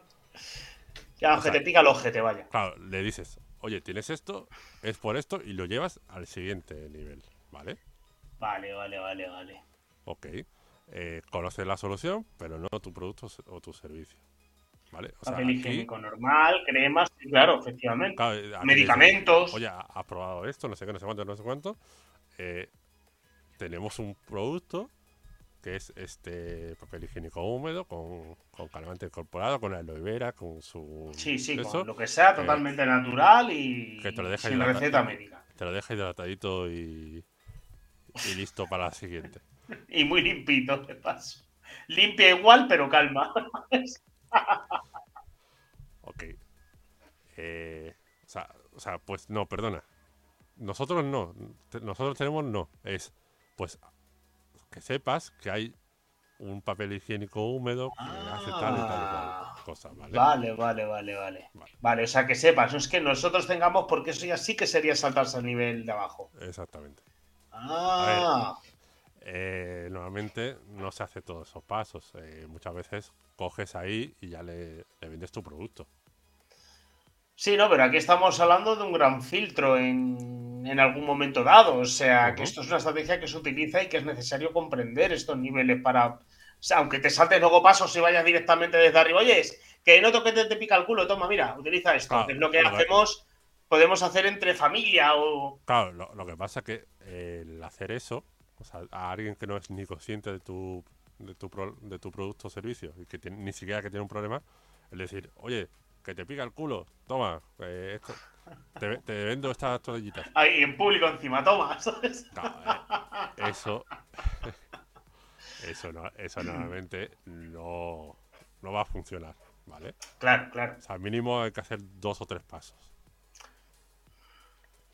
Speaker 1: Ya,
Speaker 2: O sea-
Speaker 1: que te pica el ojete, vaya.
Speaker 2: Claro, le dices, oye, tienes esto, es por esto, y lo llevas al siguiente nivel, ¿vale?
Speaker 1: Vale, vale, vale, vale.
Speaker 2: Ok. Eh, conoces la solución, pero no tu producto o tu servicio. ¿Vale? O
Speaker 1: Papel higiénico normal, cremas, claro, efectivamente.
Speaker 2: claro, dices,
Speaker 1: Medicamentos.
Speaker 2: Oye, ha- has probado esto, no sé qué, no sé cuánto, no sé cuánto. Eh, tenemos un producto que es este papel higiénico húmedo con, con calmante incorporado, con aloe vera, con su...
Speaker 1: Sí, sí,
Speaker 2: eso,
Speaker 1: con lo que sea, totalmente natural y
Speaker 2: que te lo deja
Speaker 1: sin receta médica.
Speaker 2: Te lo deja hidratadito y, y listo para la siguiente.
Speaker 1: Y muy limpito, de paso. Limpia igual, pero calma.
Speaker 2: Ok. Eh, o, sea, o sea, pues no, perdona. Nosotros no. Nosotros tenemos no. Es, pues, que sepas que hay un papel higiénico húmedo que hace tal y tal y
Speaker 1: Ah.
Speaker 2: tal cosas, ¿vale?
Speaker 1: Vale, vale, vale, vale.
Speaker 2: Vale.
Speaker 1: Vale, o sea, que sepas, no es que nosotros tengamos, porque eso ya sí que sería saltarse al nivel de abajo.
Speaker 2: Exactamente.
Speaker 1: Ah,
Speaker 2: Eh, normalmente no se hace todos esos pasos. Eh, muchas veces coges ahí y ya le, le vendes tu producto.
Speaker 1: sí, no, pero aquí estamos hablando de un gran filtro en, en algún momento dado. O sea, que esto es una estrategia que se utiliza y que es necesario comprender estos niveles para. O sea, aunque te saltes luego pasos y vayas directamente desde arriba, oye, es que noto que te, te pica el culo, toma, mira, utiliza esto.
Speaker 2: Claro,
Speaker 1: es lo que hacemos, podemos hacer entre familia o.
Speaker 2: Claro, lo, lo que pasa es que eh, el hacer eso, o sea, a alguien que no es ni consciente de tu, de tu, pro- de tu producto o servicio y que tiene- ni siquiera que tiene un problema, es decir, oye, que te pica el culo, toma, eh, esto- te, te vendo estas toallitas.
Speaker 1: Ahí en público encima, toma, ¿sabes?
Speaker 2: Claro, eh, eso, eso, no, eso normalmente no, no va a funcionar, ¿vale?
Speaker 1: Claro, claro.
Speaker 2: O sea, mínimo hay que hacer dos o tres pasos.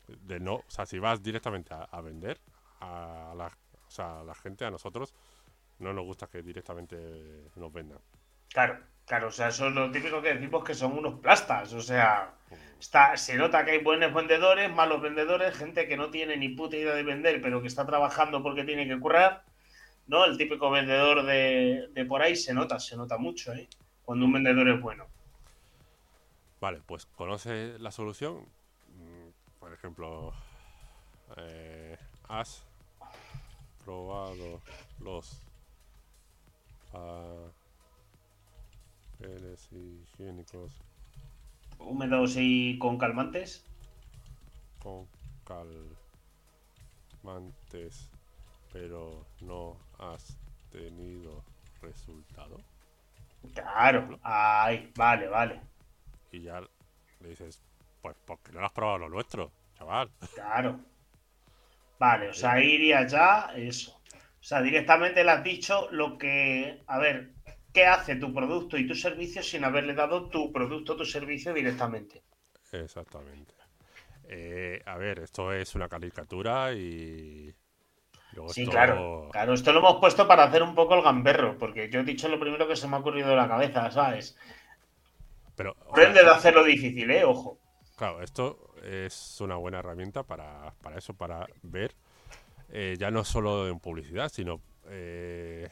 Speaker 2: De no, o sea, si vas directamente a, a vender a la, o sea, a la gente, a nosotros, no nos gusta que directamente nos vendan.
Speaker 1: Claro, claro, o sea, eso es lo típico que decimos que son unos plastas, o sea, está, se nota que hay buenos vendedores, malos vendedores, gente que no tiene ni puta idea de vender, pero que está trabajando porque tiene que currar, ¿no? El típico vendedor de, de por ahí se nota, se nota mucho, ¿eh? Cuando un vendedor es bueno.
Speaker 2: Vale, pues conoce la solución. Mm, Por ejemplo, eh, has probado los papeles higiénicos
Speaker 1: Húmedos y con calmantes.
Speaker 2: con calmantes, pero no has tenido resultado.
Speaker 1: Claro. Ay, vale, vale.
Speaker 2: Y ya le dices, pues porque no lo has probado lo nuestro, chaval.
Speaker 1: Claro. Vale, o sea, iría ya eso. O sea, directamente le has dicho lo que. A ver, ¿qué hace tu producto y tu servicio sin haberle dado tu producto o tu servicio directamente?
Speaker 2: Exactamente. Eh, a ver, esto es una caricatura y... luego
Speaker 1: Sí,
Speaker 2: esto-
Speaker 1: claro. Claro, esto lo hemos puesto para hacer un poco el gamberro, porque yo he dicho lo primero que se me ha ocurrido de la cabeza, ¿sabes?
Speaker 2: Pero,
Speaker 1: Aprende de hacerlo difícil, ¿eh? Ojo.
Speaker 2: Claro, esto es una buena herramienta para, para eso, para ver eh, ya no solo en publicidad, sino eh,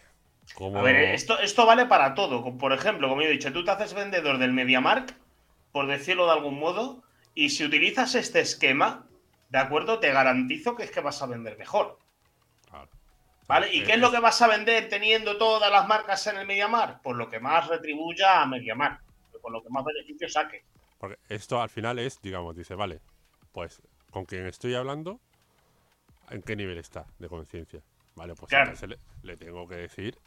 Speaker 2: cómo...
Speaker 1: A ver, esto, esto vale para todo. Por ejemplo, como he dicho, tú te haces vendedor del MediaMark, por decirlo de algún modo, y si utilizas este esquema, ¿de acuerdo? Te garantizo que es que vas a vender mejor.
Speaker 2: Claro.
Speaker 1: ¿Vale? ¿Y
Speaker 2: Eh,
Speaker 1: qué es lo que vas a vender teniendo todas las marcas en el MediaMark? Pues lo que más retribuya a MediaMark, con lo que más beneficio saque.
Speaker 2: Porque esto al final es, digamos, dice, vale, pues con quien estoy hablando, ¿en qué nivel está de conciencia? Vale, pues
Speaker 1: Claro.
Speaker 2: entonces le, le tengo que decir,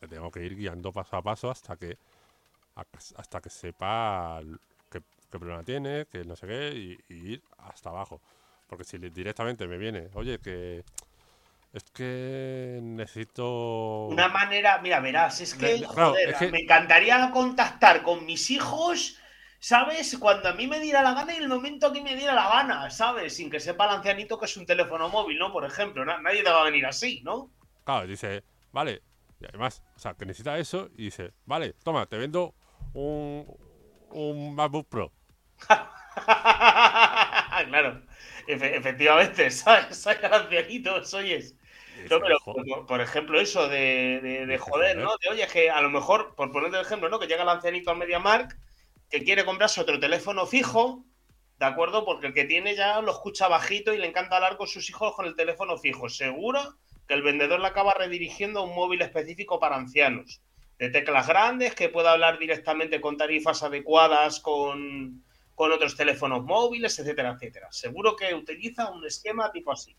Speaker 2: le tengo que ir guiando paso a paso hasta que hasta que sepa qué, qué problema tiene, que no sé qué, y, y ir hasta abajo. Porque si directamente me viene, oye, que es que necesito...
Speaker 1: Una manera, mira, verás, es que,
Speaker 2: claro,
Speaker 1: joder,
Speaker 2: es que-
Speaker 1: me encantaría contactar con mis hijos, ¿sabes? Cuando a mí me diera la gana y el momento que me diera la gana, ¿sabes? Sin que sepa el ancianito que es un teléfono móvil, ¿no? Por ejemplo, na- nadie te va a venir así, ¿no?
Speaker 2: Claro, dice, vale, y además, o sea, que necesita eso y dice, vale, toma, te vendo un, un MacBook Pro.
Speaker 1: claro, efe- efectivamente, ¿sabes? Saca ancianitos, oyes.
Speaker 2: Y dice,
Speaker 1: No, pero,
Speaker 2: "Jo-
Speaker 1: por, por ejemplo, eso de, de- joder,
Speaker 2: joder.
Speaker 1: ¿no? De, oye, que a lo mejor, por ponerte el ejemplo, ¿no? Que llega el ancianito al MediaMark, que quiere comprarse otro teléfono fijo, ¿de acuerdo? Porque el que tiene ya lo escucha bajito y le encanta hablar con sus hijos con el teléfono fijo. Seguro que el vendedor le acaba redirigiendo a un móvil específico para ancianos. De teclas grandes, que pueda hablar directamente con tarifas adecuadas, con, con otros teléfonos móviles, etcétera, etcétera. Seguro que utiliza un esquema tipo así.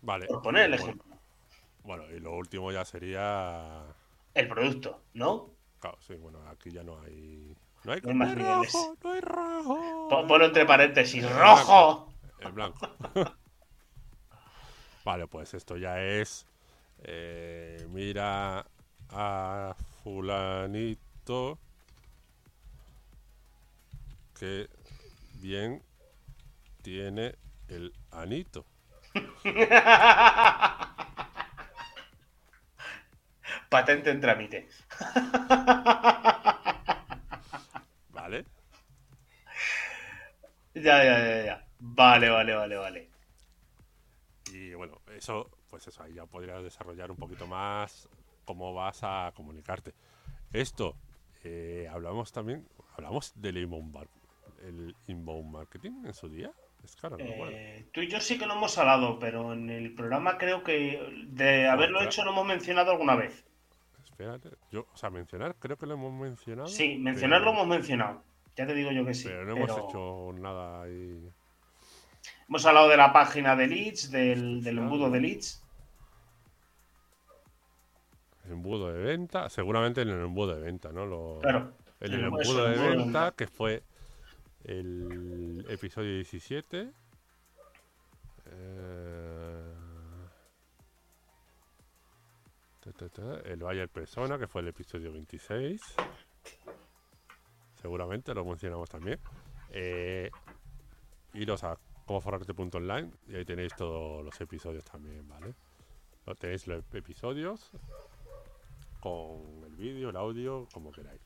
Speaker 2: Vale.
Speaker 1: Por poner el ejemplo.
Speaker 2: Bueno, y lo último ya sería...
Speaker 1: El producto, ¿no?
Speaker 2: Claro, sí, bueno, aquí ya no hay... No hay,
Speaker 1: No
Speaker 2: rojo, no hay rojo.
Speaker 1: Po- Ponlo entre paréntesis,
Speaker 2: El
Speaker 1: rojo.
Speaker 2: El blanco. vale, pues esto ya es... eh, mira a fulanito que bien tiene el anito.
Speaker 1: Patente en trámite.
Speaker 2: ¿Vale?
Speaker 1: Ya, ya, ya, ya. Vale, vale, vale, vale.
Speaker 2: Y bueno, eso, pues eso, ahí ya podrías desarrollar un poquito más cómo vas a comunicarte. Esto, eh, hablamos también, hablamos del inbound, el inbound marketing en su día. Es claro, no.
Speaker 1: Eh, tú y yo sí que lo hemos hablado, pero en el programa creo que de haberlo
Speaker 2: claro.
Speaker 1: hecho lo hemos mencionado alguna vez.
Speaker 2: Yo, o sea, mencionar, creo que lo hemos mencionado.
Speaker 1: Sí, mencionarlo
Speaker 2: pero-
Speaker 1: hemos mencionado. Ya te digo yo que sí.
Speaker 2: Pero no hemos hecho nada ahí.
Speaker 1: Hemos hablado de la página de leads, del, del embudo de leads.
Speaker 2: Embudo de venta, seguramente en el embudo de venta, ¿no? Lo,
Speaker 1: Claro.
Speaker 2: En
Speaker 1: el
Speaker 2: el
Speaker 1: embudo-
Speaker 2: de
Speaker 1: embudo de
Speaker 2: venta,
Speaker 1: venta.
Speaker 2: que fue el episodio 17. Eh, El Bayer Persona, que fue el episodio 26. Seguramente lo mencionamos también. Eh, iros a comoforrarte.online y ahí tenéis todos los episodios también, ¿vale? Tenéis los episodios con el vídeo, el audio, como queráis.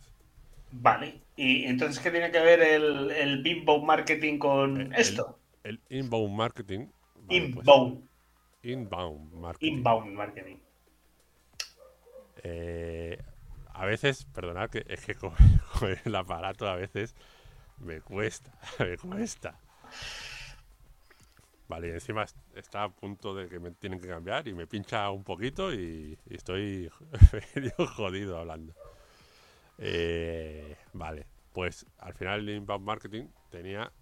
Speaker 1: Vale. ¿Y entonces qué tiene que ver el, el inbound marketing con
Speaker 2: El-
Speaker 1: esto?
Speaker 2: El inbound marketing. vale, pues,
Speaker 1: inbound.
Speaker 2: inbound marketing.
Speaker 1: Inbound marketing.
Speaker 2: Eh, a veces, perdonad que es que con, el aparato a veces me cuesta, me cuesta. Vale, y encima está a punto de que me tienen que cambiar y me pincha un poquito y, estoy medio jodido hablando. Eh, vale, pues al final el inbound marketing tenía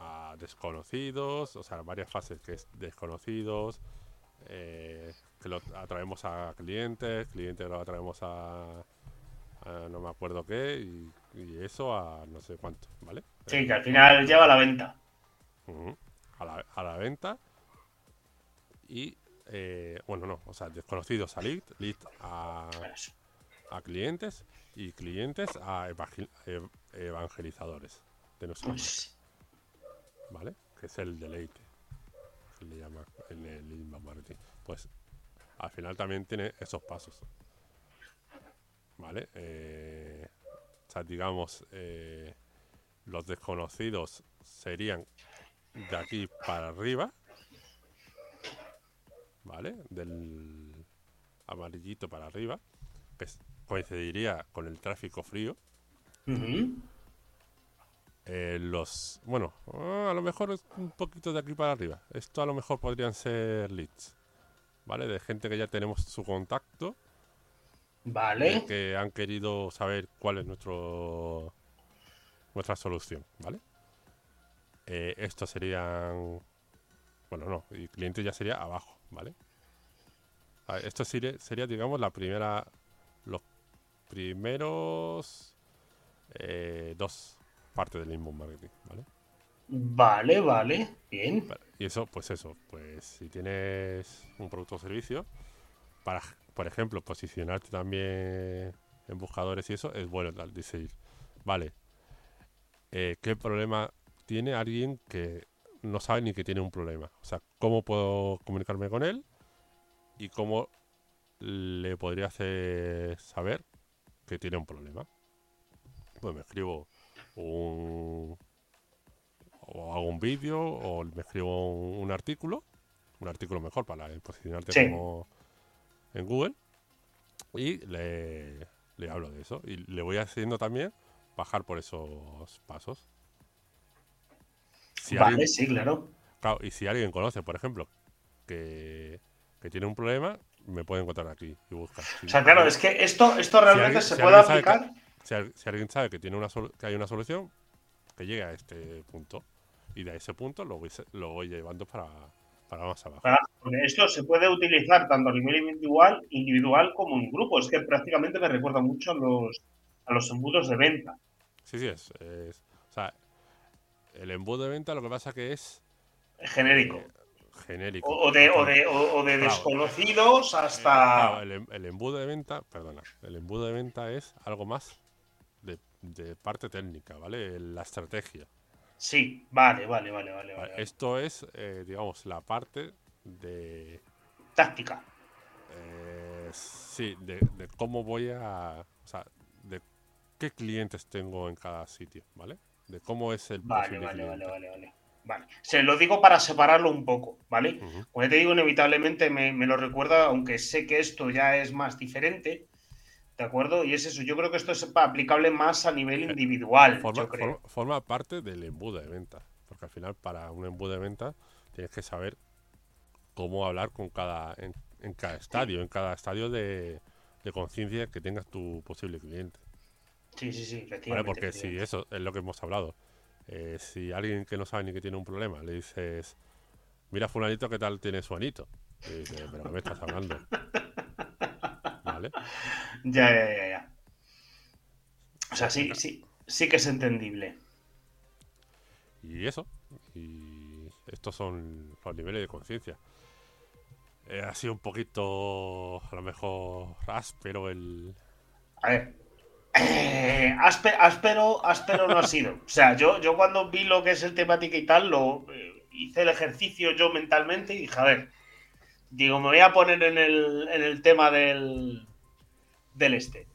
Speaker 2: a desconocidos, o sea, varias fases que es desconocidos, eh, que lo atraemos a clientes, clientes lo atraemos a, no me acuerdo qué, y, eso a no sé cuánto, ¿vale?
Speaker 1: Sí, que al final lleva a la venta.
Speaker 2: a, la, a, la, venta y, eh, bueno, no, o sea, desconocidos a lead, lead a, a clientes y clientes a evangelizadores de nuestra pues ¿Vale? Que es el deleite. Se le llama en el marketing. Pues al final también tiene esos pasos. ¿Vale? Eh, o sea, digamos, eh, los desconocidos serían de aquí para arriba. ¿Vale? Del amarillito para arriba. Que coincidiría con el tráfico frío. Eh, los. Bueno, ah, a lo mejor es un poquito de aquí para arriba. Esto a lo mejor podrían ser leads. ¿Vale? De gente que ya tenemos su contacto.
Speaker 1: Vale.
Speaker 2: Que han querido saber cuál es nuestro. Nuestra solución, ¿vale? Eh, estos serían. Bueno, no, y cliente ya sería abajo, ¿vale? esto sería, sería, digamos, la primera. Los primeros. Eh, dos parte del inbound marketing, ¿vale?
Speaker 1: Vale, vale, bien.
Speaker 2: Y eso, pues eso, pues si tienes un producto o servicio, para, por ejemplo, posicionarte también en buscadores y eso, es bueno decir, vale, eh, ¿qué problema tiene alguien que no sabe ni que tiene un problema? O sea, ¿cómo puedo comunicarme con él? Y cómo le podría hacer saber que tiene un problema. Pues me escribo un, o hago un vídeo o me escribo un, artículo, un artículo mejor para posicionarte como en Google y le, hablo de eso y le voy haciendo también bajar por esos pasos.
Speaker 1: vale, sí, claro.
Speaker 2: Claro, y si alguien conoce, por ejemplo, que, tiene un problema, me puede encontrar aquí y buscar.
Speaker 1: o sea, claro, es que esto, esto realmente se puede aplicar.
Speaker 2: Si, alguien sabe que, tiene una que hay una solución, que llegue a este punto. Y de ese punto lo voy, lo voy llevando para, para más abajo.
Speaker 1: esto se puede utilizar tanto a nivel individual, individual como en grupo. Es que prácticamente me recuerda mucho a los, a los embudos de venta.
Speaker 2: Sí, sí, es, O sea, el embudo de venta lo que pasa que es...
Speaker 1: Genérico.
Speaker 2: Eh, genérico.
Speaker 1: O, de, o de, o, de desconocidos hasta...
Speaker 2: el, el, embudo de venta, perdona, el embudo de venta es algo más de parte técnica, ¿vale? La estrategia.
Speaker 1: Sí, vale, vale, vale, vale.
Speaker 2: Esto es, eh, digamos, la parte de...
Speaker 1: Táctica.
Speaker 2: Eh, sí, de, cómo voy a... O sea, de qué clientes tengo en cada sitio, ¿vale? De cómo es el...
Speaker 1: Vale, vale, vale, vale, vale. Vale, se lo digo para separarlo un poco, ¿vale? Como te digo, inevitablemente me, me, lo recuerda, aunque sé que esto ya es más diferente, ¿De acuerdo? Y es eso, yo creo que esto es aplicable más a nivel individual.
Speaker 2: Forma, parte del embudo de venta, porque al final para un embudo de venta tienes que saber cómo hablar con cada en, cada estadio, en cada estadio de, conciencia que tengas tu posible cliente.
Speaker 1: Sí, sí, sí, efectivamente.
Speaker 2: Porque si eso es lo que hemos hablado. Eh, si alguien que no sabe ni que tiene un problema le dices, mira fulanito qué tal tiene su anito. Y dice, pero ¿qué me estás hablando?
Speaker 1: Ya, ya, ya, ya. O sea, sí, sí, sí que es entendible.
Speaker 2: Y eso. Y estos son los niveles de conciencia. Eh, ha sido un poquito, a lo mejor, áspero el...
Speaker 1: A ver. Eh, áspero, áspero no ha sido. O sea, yo, yo cuando vi lo que es el temática y tal, lo eh, hice el ejercicio yo mentalmente y dije, a ver, digo, me voy a poner en el, en el tema del, del este.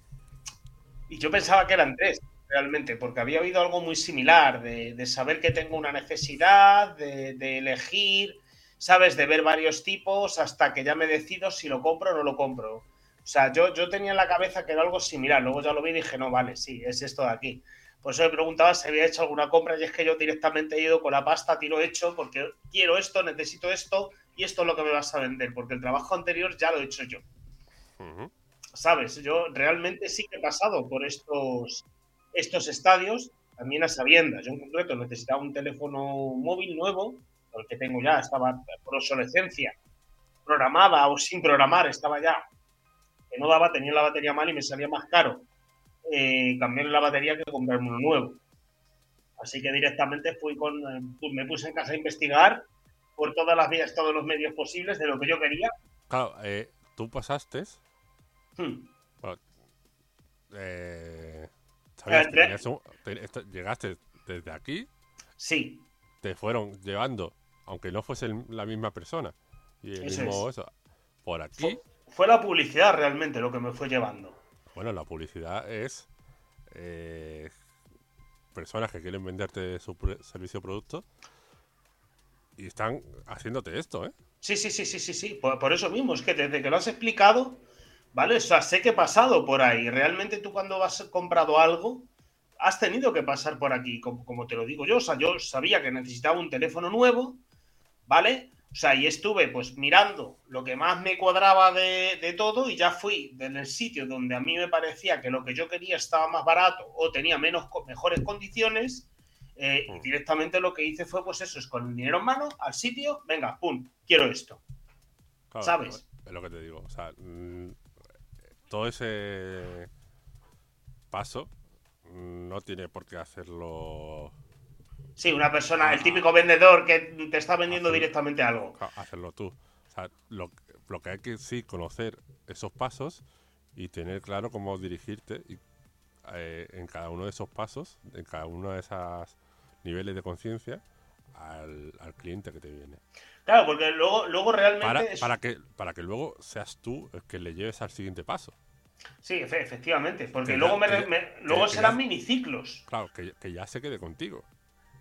Speaker 1: Y yo pensaba que eran tres, realmente, porque había oído algo muy similar, de, saber que tengo una necesidad, de, elegir, ¿sabes? De ver varios tipos hasta que ya me decido si lo compro o no lo compro. O sea, yo, yo tenía en la cabeza que era algo similar, luego ya lo vi y dije, no, vale, sí, es esto de aquí. Por eso me preguntaba si había hecho alguna compra y es que yo directamente he ido con la pasta, tiro hecho, porque quiero esto, necesito esto y esto es lo que me vas a vender, porque el trabajo anterior ya lo he hecho yo. ¿Sabes? Yo realmente sí que he pasado por estos, estos estadios, también a sabiendas. Yo en concreto necesitaba un teléfono móvil nuevo, el que tengo ya estaba por obsolescencia, programada o sin programar, estaba ya que no daba, tenía la batería mal y me salía más caro eh, cambiar la batería que comprarme uno nuevo. Así que directamente fui con, eh, me puse en casa a investigar por todas las vías, todos los medios posibles de lo que yo quería.
Speaker 2: Claro, eh, tú pasaste.
Speaker 1: Hmm.
Speaker 2: Eh, ¿sabías que llegaste desde aquí.
Speaker 1: Sí.
Speaker 2: Te fueron llevando, aunque no fuese la misma persona. Y el mismo eso, por aquí.
Speaker 1: Fue, la publicidad realmente lo que me fue llevando.
Speaker 2: Bueno, la publicidad es eh, personas que quieren venderte su servicio o producto y están haciéndote esto, ¿eh?
Speaker 1: Sí, sí, sí, sí, sí, sí. Por, eso mismo, es que desde que lo has explicado, ¿vale? O sea, sé que he pasado por ahí. Realmente tú cuando has comprado algo, has tenido que pasar por aquí, como, como te lo digo yo. O sea, yo sabía que necesitaba un teléfono nuevo, ¿vale? O sea, y estuve pues mirando lo que más me cuadraba de, todo y ya fui del sitio donde a mí me parecía que lo que yo quería estaba más barato o tenía menos, mejores condiciones. Eh, y mm. directamente lo que hice fue pues eso, es con el dinero en mano, al sitio, venga, pum, quiero esto. ¿Sabes?
Speaker 2: Es lo que te digo. O sea, mm, todo ese paso mm, no tiene por qué hacerlo
Speaker 1: Sí, una persona, el típico vendedor que te está vendiendo directamente algo.
Speaker 2: Hacerlo tú. O sea, lo, que hay que sí conocer esos pasos y tener claro cómo dirigirte eh, en cada uno de esos pasos, en cada uno de esos niveles de conciencia al, cliente que te viene.
Speaker 1: Claro, porque luego, luego realmente...
Speaker 2: Para, que, para que luego seas tú el que le lleves al siguiente paso.
Speaker 1: Sí, efectivamente, porque luego, luego serán miniciclos.
Speaker 2: Claro, que, que ya se quede contigo.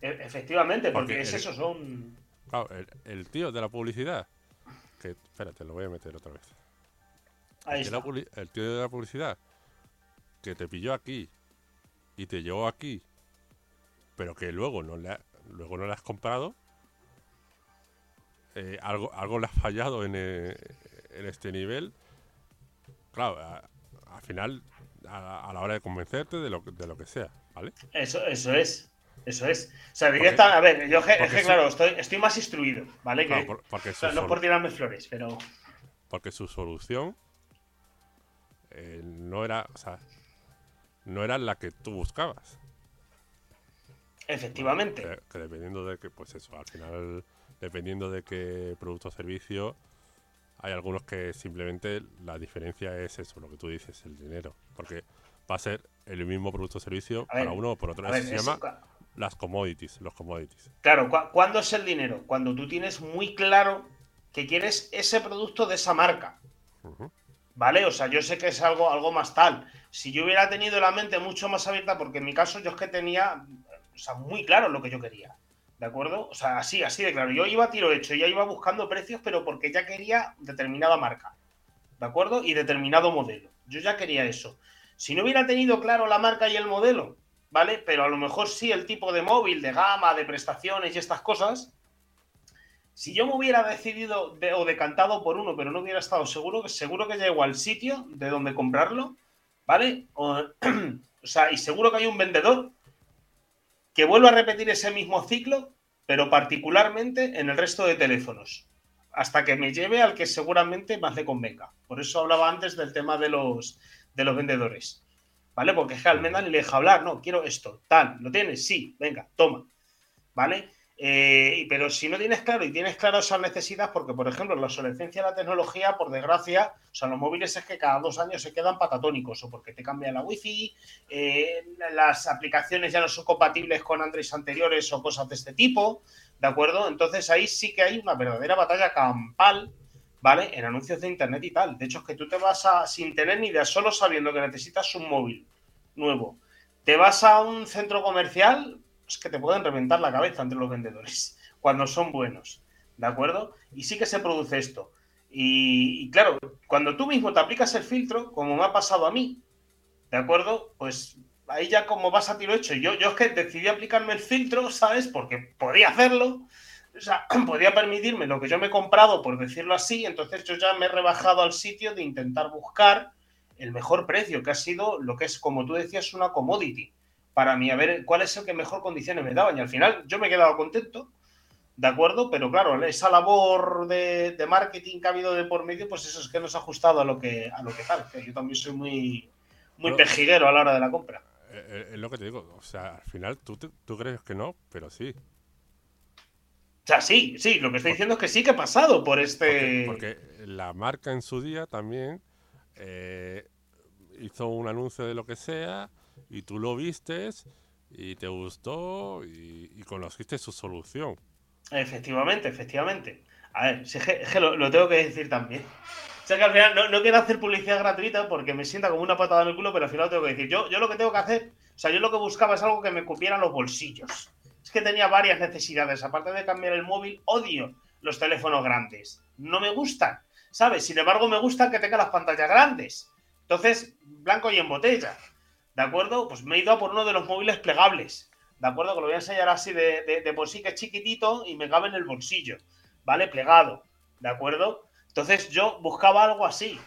Speaker 1: E, efectivamente, porque, es eso, son.
Speaker 2: Claro, el, tío de la publicidad. Que, espérate, lo voy a meter otra vez.
Speaker 1: Ahí
Speaker 2: el,
Speaker 1: está.
Speaker 2: el tío de la publicidad que te pilló aquí y te llevó aquí, pero que luego no le, luego no le has comprado, eh, algo, algo le ha fallado en, eh, en este nivel. Claro, al final, a, la hora de convencerte de lo, de lo que sea, ¿vale?
Speaker 1: Eso, eso es. Eso es. O sea, directa, a ver, yo es que, claro, estoy, estoy más instruido, ¿vale? Que, porque no por tirarme flores, pero.
Speaker 2: Porque su solución eh, no era, o sea, no era la que tú buscabas.
Speaker 1: Efectivamente.
Speaker 2: que, dependiendo de que, pues eso, al final, dependiendo de qué producto o servicio, hay algunos que simplemente la diferencia es eso, lo que tú dices, el dinero. Porque va a ser el mismo producto o servicio para uno o por otro. Eso se llama las commodities, los commodities.
Speaker 1: Claro, ¿cuándo es el dinero? Cuando tú tienes muy claro que quieres ese producto de esa marca. ¿Vale? O sea, yo sé que es algo, algo más tal. Si yo hubiera tenido la mente mucho más abierta, porque en mi caso yo es que tenía, o sea, muy claro lo que yo quería. ¿De acuerdo? O sea, así, así de claro. Yo iba a tiro hecho, ya iba buscando precios, pero porque ya quería determinada marca. ¿De acuerdo? Y determinado modelo. Yo ya quería eso. Si no hubiera tenido claro la marca y el modelo, ¿vale? Pero a lo mejor sí el tipo de móvil, de gama, de prestaciones y estas cosas. Si yo me hubiera decidido o decantado por uno, pero no hubiera estado seguro, seguro que llego al sitio de donde comprarlo, ¿vale? O, o sea, y seguro que hay un vendedor que vuelva a repetir ese mismo ciclo, pero particularmente en el resto de teléfonos, hasta que me lleve al que seguramente más le convenga. Por eso hablaba antes del tema de los, de los vendedores. ¿vale? Porque es que al menos le deja hablar, no, quiero esto, tal, ¿lo tienes? Sí, venga, toma, ¿vale? Eh, pero si no tienes claro y tienes claro esa necesidad, porque por ejemplo la obsolescencia de la tecnología, por desgracia, o sea, los móviles es que cada dos años se quedan patatónicos, o porque te cambia la wifi, eh, las aplicaciones ya no son compatibles con Android anteriores o cosas de este tipo, ¿de acuerdo? Entonces ahí sí que hay una verdadera batalla campal ¿vale? En anuncios de internet y tal. De hecho, es que tú te vas a, sin tener ni idea, solo sabiendo que necesitas un móvil nuevo, te vas a un centro comercial, es que te pueden reventar la cabeza entre los vendedores, cuando son buenos, ¿de acuerdo? Y sí que se produce esto. Y, claro, cuando tú mismo te aplicas el filtro, como me ha pasado a mí, ¿de acuerdo? Pues ahí ya como vas a tiro hecho. Yo, yo es que decidí aplicarme el filtro, ¿sabes? Porque podía hacerlo. O sea, podía permitirme lo que yo me he comprado, por decirlo así. Entonces yo ya me he rebajado al sitio de intentar buscar el mejor precio, que ha sido lo que es, como tú decías, una commodity. Para mí, a ver cuál es el que mejor condiciones me daban. Y al final yo me he quedado contento ¿De acuerdo? Pero claro, esa labor de, marketing que ha habido de por medio, pues eso es que nos ha ajustado a lo que, a lo que tal. yo también soy muy, muy pejiguero a la hora de la compra.
Speaker 2: Eh, eh, es lo que te digo. O sea, al final tú, tú crees que no, pero sí.
Speaker 1: O sea, sí, sí, lo que estoy diciendo es que sí que ha pasado por este.
Speaker 2: Porque, la marca en su día también eh, hizo un anuncio de lo que sea y tú lo vistes y te gustó y conociste su solución.
Speaker 1: Efectivamente, efectivamente. A ver, es que, lo, tengo que decir también. O sea que al final no, quiero hacer publicidad gratuita porque me sienta como una patada en el culo, pero al final lo tengo que decir. Yo, yo lo que tengo que hacer, o sea, yo lo que buscaba es algo que me cupiera los bolsillos. Es que tenía varias necesidades. Aparte de cambiar el móvil, odio los teléfonos grandes. No me gustan, ¿sabes? Sin embargo, me gusta que tenga las pantallas grandes. Entonces, blanco y en botella. ¿De acuerdo? Pues me he ido a por uno de los móviles plegables. ¿de acuerdo? Que lo voy a enseñar así de, de, por sí que es chiquitito y me cabe en el bolsillo, ¿vale? Plegado, ¿de acuerdo? Entonces yo buscaba algo así,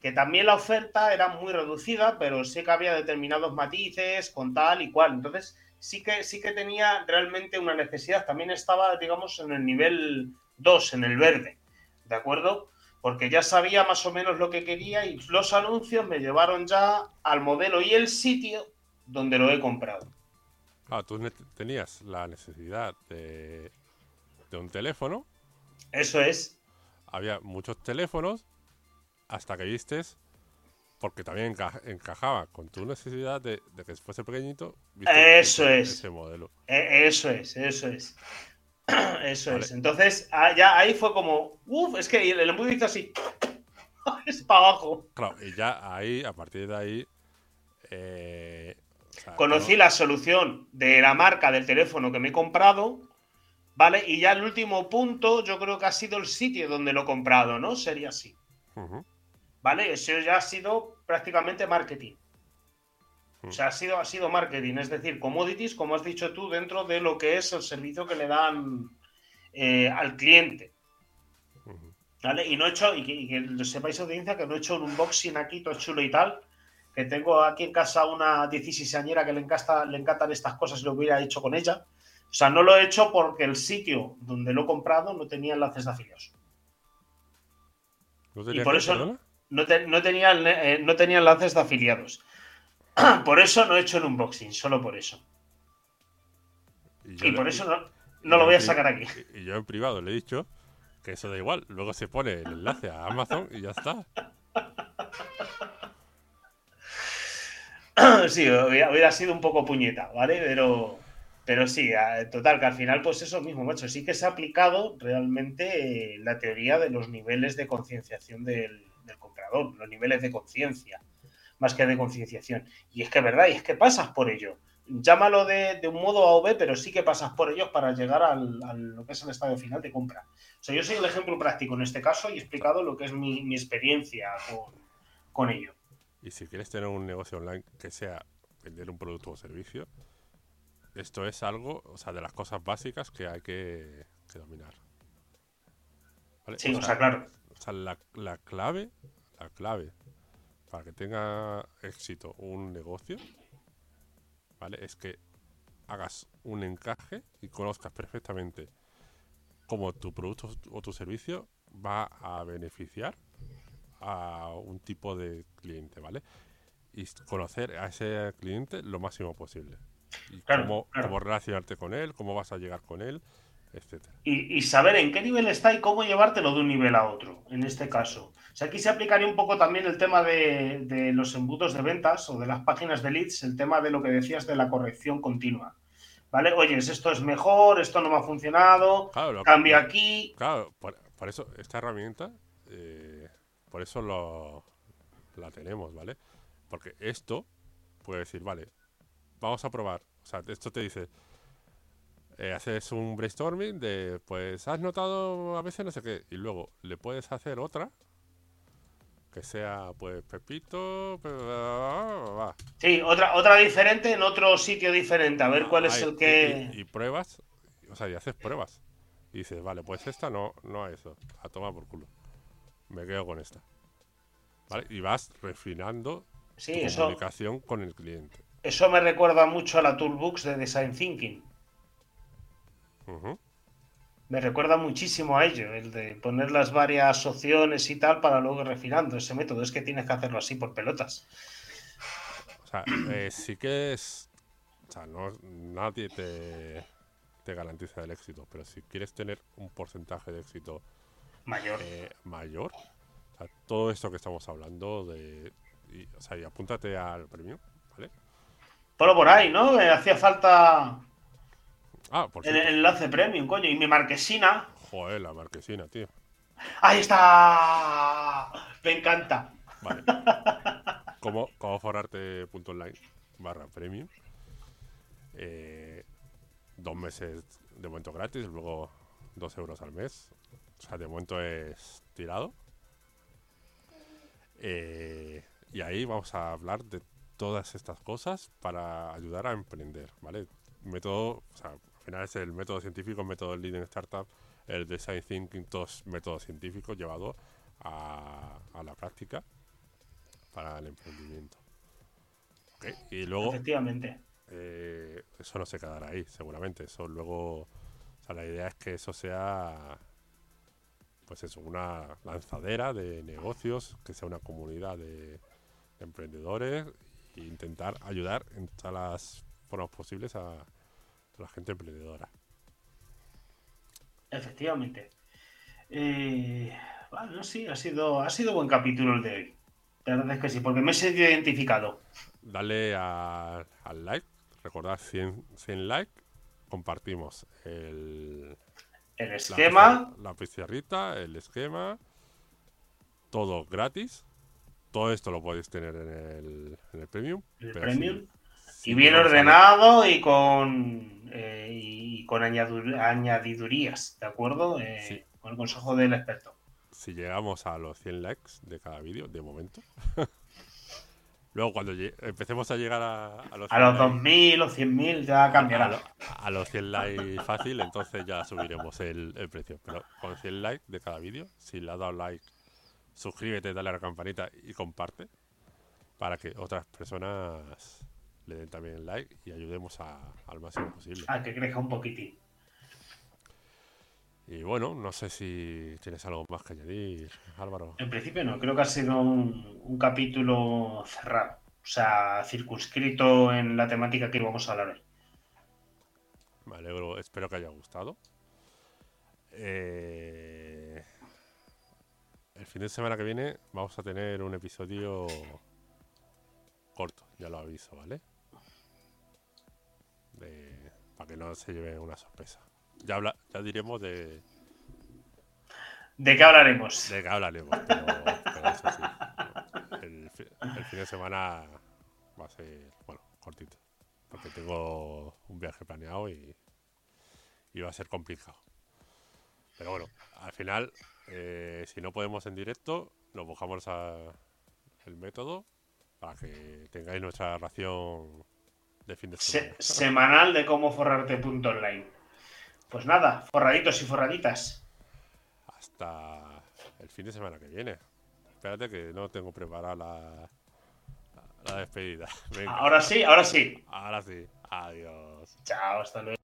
Speaker 1: que también la oferta era muy reducida, pero sí que había determinados matices con tal y cual. Entonces sí que, sí que tenía realmente una necesidad. También estaba, digamos, en el nivel 2, en el verde, ¿de acuerdo? Porque ya sabía más o menos lo que quería y los anuncios me llevaron ya al modelo y el sitio donde lo he comprado.
Speaker 2: Ah, tú tenías la necesidad de, un teléfono.
Speaker 1: Eso es.
Speaker 2: Había muchos teléfonos hasta que vistes, porque también encajaba con tu necesidad de, que fuese pequeñito.
Speaker 1: Eso es.
Speaker 2: Ese modelo.
Speaker 1: E, eso es, eso es. Eso es. Entonces, ah, ya ahí fue como, uff, es que el embudo hizo así. es para abajo.
Speaker 2: Claro, y ya ahí, a partir de ahí, eh,
Speaker 1: Conocí la solución de la marca del teléfono que me he comprado, ¿vale? Y ya el último punto, yo creo que ha sido el sitio donde lo he comprado, ¿no? Sería así. ¿Vale? Eso ya ha sido prácticamente marketing. O sea, ha sido, ha sido marketing, es decir, commodities, como has dicho tú, dentro de lo que es el servicio que le dan eh, al cliente. ¿Vale? Y no he hecho, y que, y que sepáis audiencia, que no he hecho un unboxing aquí todo chulo y tal, que tengo aquí en casa una 16añera que le, encanta, le encantan estas cosas y lo hubiera hecho con ella. O sea, no lo he hecho porque el sitio donde lo he comprado no tenía enlaces de afiliados. y por eso no, tenía, eh, no tenía enlaces de afiliados. por eso no he hecho el unboxing, solo por eso. Y, por eso no, lo voy a sacar aquí.
Speaker 2: Y yo en privado le he dicho que eso da igual. Luego se pone el enlace a Amazon y ya está.
Speaker 1: sí, hubiera, sido un poco puñeta, ¿vale? Pero, pero sí, total, que al final, pues eso mismo, macho, sí que se ha aplicado realmente eh, la teoría de los niveles de concienciación del, comprador, los niveles de conciencia, más que de concienciación. Y es que es verdad, y es que pasas por ello. Llámalo de, un modo A o B, pero sí que pasas por ellos para llegar al, a lo que es el estado final de compra. O sea, yo soy el ejemplo práctico en este caso y he explicado lo que es mi, mi experiencia con, con ello.
Speaker 2: Y si quieres tener un negocio online que sea vender un producto o servicio, esto es algo, o sea, de las cosas básicas que hay que, dominar.
Speaker 1: Sí, o sea, claro.
Speaker 2: O sea, la, la, clave, la clave para que tenga éxito un negocio, ¿vale? Es que hagas un encaje y conozcas perfectamente cómo tu producto o tu servicio va a beneficiar a un tipo de cliente, ¿vale? Y conocer a ese cliente lo máximo posible. Y cómo, relacionarte con él, cómo vas a llegar con él, etcétera.
Speaker 1: Y, saber en qué nivel está y cómo llevártelo de un nivel a otro, en este caso. O sea, aquí se aplicaría un poco también el tema de, los embudos de ventas o de las páginas de leads, el tema de lo que decías de la corrección continua. ¿Vale? Oye, esto es mejor, esto no me ha funcionado, cambio aquí.
Speaker 2: Claro, por, eso esta herramienta eh, por eso lo, la tenemos, ¿vale? Porque esto puede decir, vale, vamos a probar. O sea, esto te dice, eh, haces un brainstorming de, pues, has notado a veces no sé qué, y luego le puedes hacer otra que sea, pues, Pepito.
Speaker 1: Sí, otra, otra diferente en otro sitio diferente, a ver cuál es el que.
Speaker 2: Y, y pruebas, o sea, y haces pruebas. Y dices, vale, pues esta no, no a eso, a tomar por culo. Me quedo con esta. ¿Vale? Y vas refinando
Speaker 1: Sí,
Speaker 2: tu
Speaker 1: eso,
Speaker 2: comunicación con el cliente.
Speaker 1: eso me recuerda mucho a la Toolbox de Design Thinking. Me recuerda muchísimo a ello, el de poner las varias opciones y tal para luego ir refinando ese método. Es que tienes que hacerlo así por pelotas.
Speaker 2: O sea, eh, sí que es. O sea, no, nadie te, te garantiza el éxito, pero si quieres tener un porcentaje de éxito
Speaker 1: Mayor.
Speaker 2: eh, mayor, o sea, todo esto que estamos hablando de. Y, o sea, y apúntate al premio, ¿vale?
Speaker 1: Ponlo por ahí, ¿no? Me hacía falta
Speaker 2: Ah, por
Speaker 1: el,
Speaker 2: cierto.
Speaker 1: el enlace premium, coño. Y mi marquesina.
Speaker 2: Joder, la marquesina, tío.
Speaker 1: ¡Ahí está! Me encanta.
Speaker 2: Vale. como, como forarte.online barra premium. Eh, dos meses de momento gratis, luego dos euros al mes. O sea, de momento es tirado. Eh, y ahí vamos a hablar de todas estas cosas para ayudar a emprender, ¿vale? Método, o sea, final es el método científico, el método Leading Startup, el Design Thinking, todos métodos científicos llevados a, a la práctica para el emprendimiento. Y luego
Speaker 1: Efectivamente.
Speaker 2: eh, eso no se quedará ahí, seguramente. Eso luego, o sea, la idea es que eso sea, pues eso, una lanzadera de negocios, que sea una comunidad de, de emprendedores e intentar ayudar en todas las formas posibles a, la gente emprendedora.
Speaker 1: Efectivamente. Eh, bueno, sí, ha sido, ha sido buen capítulo el de hoy. La verdad es que sí, porque me he sentido identificado.
Speaker 2: Dale a- al like, recordad 100, 100 likes, compartimos el,
Speaker 1: El
Speaker 2: la
Speaker 1: esquema,
Speaker 2: la pizarrita, el esquema, todo gratis. Todo esto lo podéis tener en el, en el premium.
Speaker 1: el premium, y bien ordenado y con, eh, y con añadur- añadidurías, ¿de acuerdo? Eh,
Speaker 2: Sí.
Speaker 1: Con el consejo del experto.
Speaker 2: si llegamos a los 100 likes de cada vídeo, de momento. Luego, cuando empecemos a llegar a, a los
Speaker 1: A los
Speaker 2: 100 likes-
Speaker 1: 2000 o 100.000 ya cambiará.
Speaker 2: A, lo- a los 100 likes fácil, entonces ya subiremos el, el precio. Pero con 100 likes de cada vídeo, si le has dado like, suscríbete, dale a la campanita y comparte para que otras personas le den también like y ayudemos a- al máximo posible.
Speaker 1: A que crezca un poquitín.
Speaker 2: Y bueno, no sé si tienes algo más que añadir, Álvaro.
Speaker 1: En principio no, creo que ha sido un, un capítulo cerrado. O sea, circunscrito en la temática que íbamos a hablar hoy.
Speaker 2: Me alegro, espero que haya gustado. Eh, el fin de semana que viene vamos a tener un episodio corto, ya lo aviso, ¿vale? De- para que no se lleve una sorpresa. Ya, habla, ya diremos de,
Speaker 1: ¿De qué hablaremos?
Speaker 2: de qué hablaremos, pero, pero eso sí. El, fi- el fin de semana va a ser, bueno, cortito. Porque tengo un viaje planeado y, y va a ser complicado. Pero bueno, al final, eh, si no podemos en directo, nos buscamos a- el método para que tengáis nuestra ración de fin de
Speaker 1: Se-
Speaker 2: semana.
Speaker 1: semanal de cómo forrarte.online. Pues nada, forraditos y forraditas.
Speaker 2: Hasta el fin de semana que viene. Espérate que no tengo preparada la, la despedida. Venga,
Speaker 1: Ahora sí, ahora sí.
Speaker 2: ahora sí. Adiós.
Speaker 1: Chao, hasta luego.